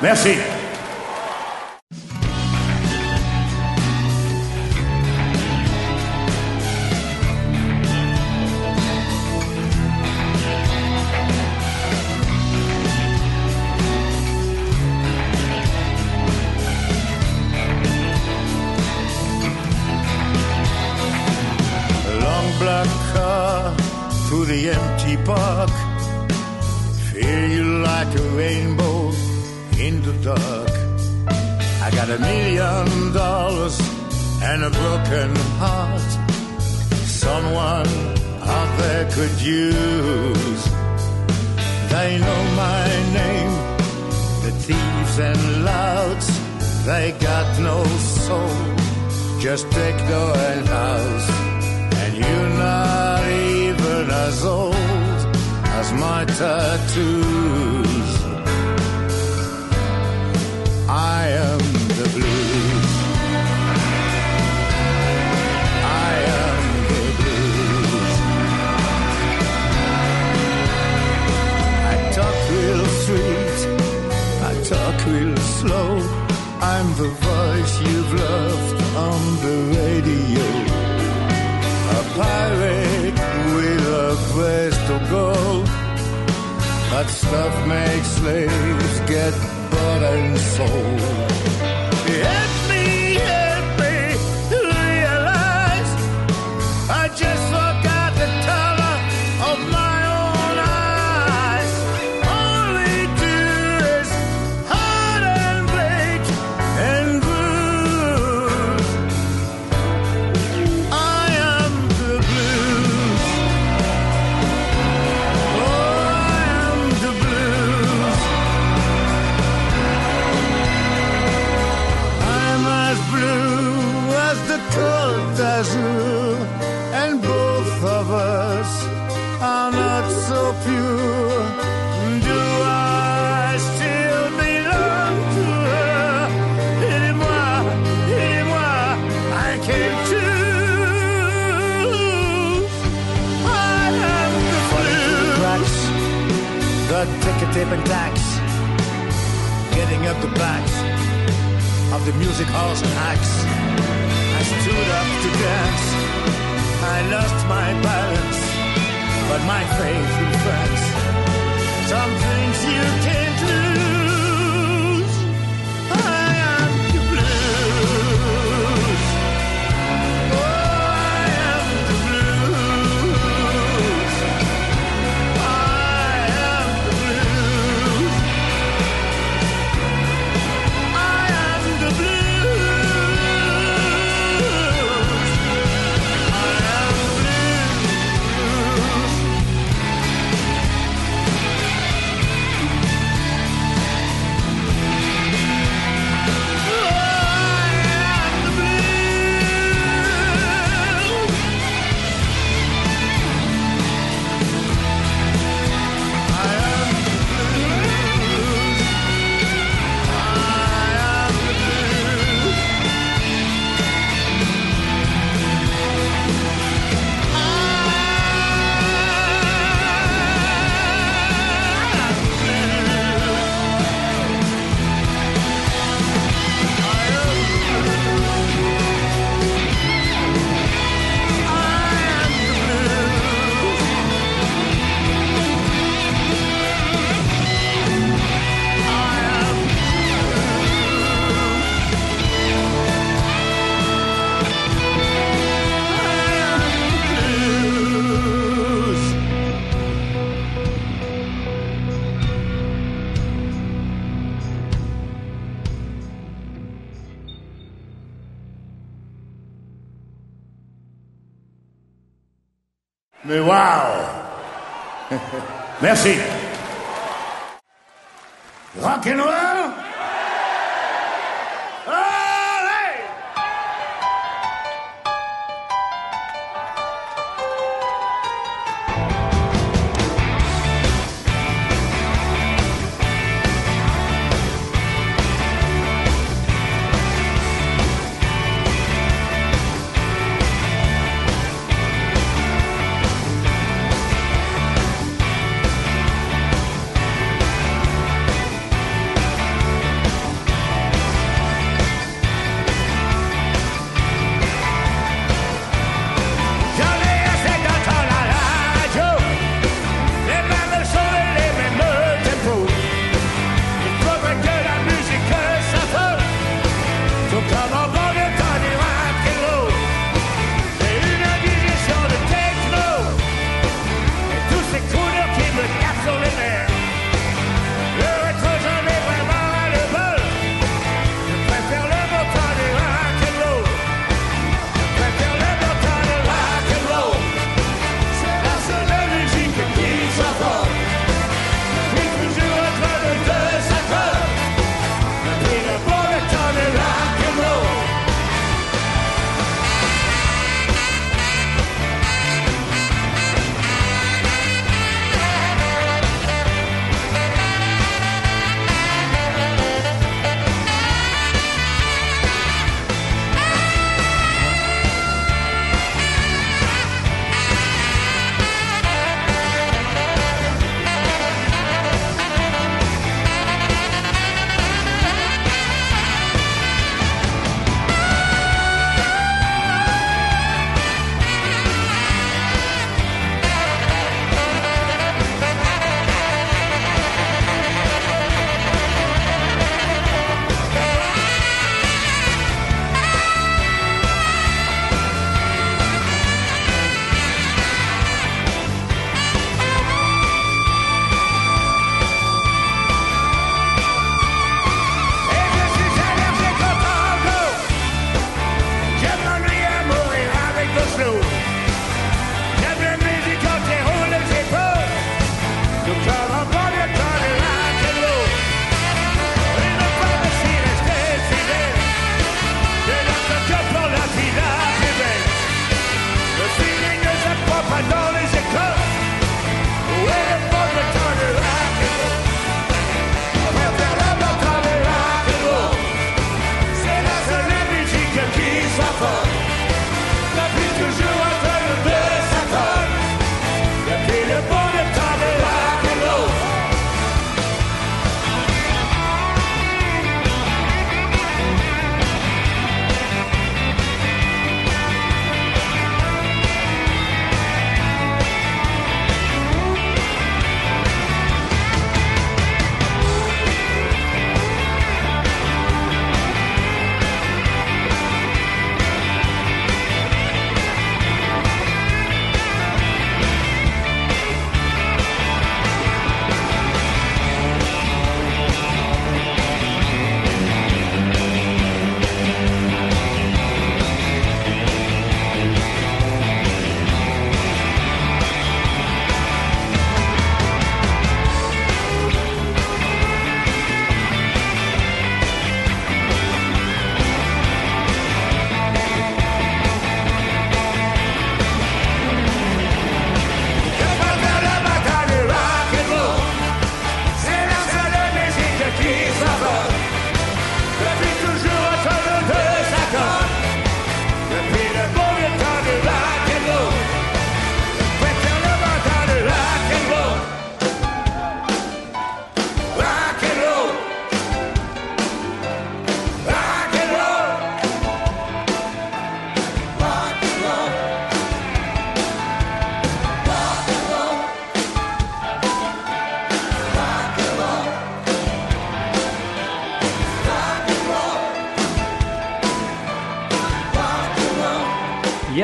Messi.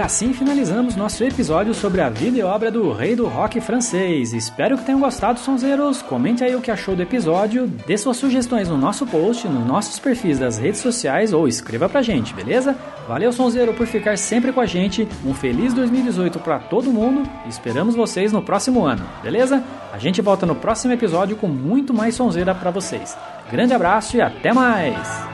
Assim finalizamos nosso episódio sobre a vida e obra do rei do rock francês. Espero que tenham gostado, sonzeiros. Comente aí o que achou do episódio, dê suas sugestões no nosso post, nos nossos perfis das redes sociais ou escreva pra gente, beleza? Valeu, sonzeiro, por ficar sempre com a gente. Um feliz 2018 para todo mundo esperamos vocês no próximo ano, beleza? A gente volta no próximo episódio com muito mais sonzeira para vocês. Grande abraço e até mais!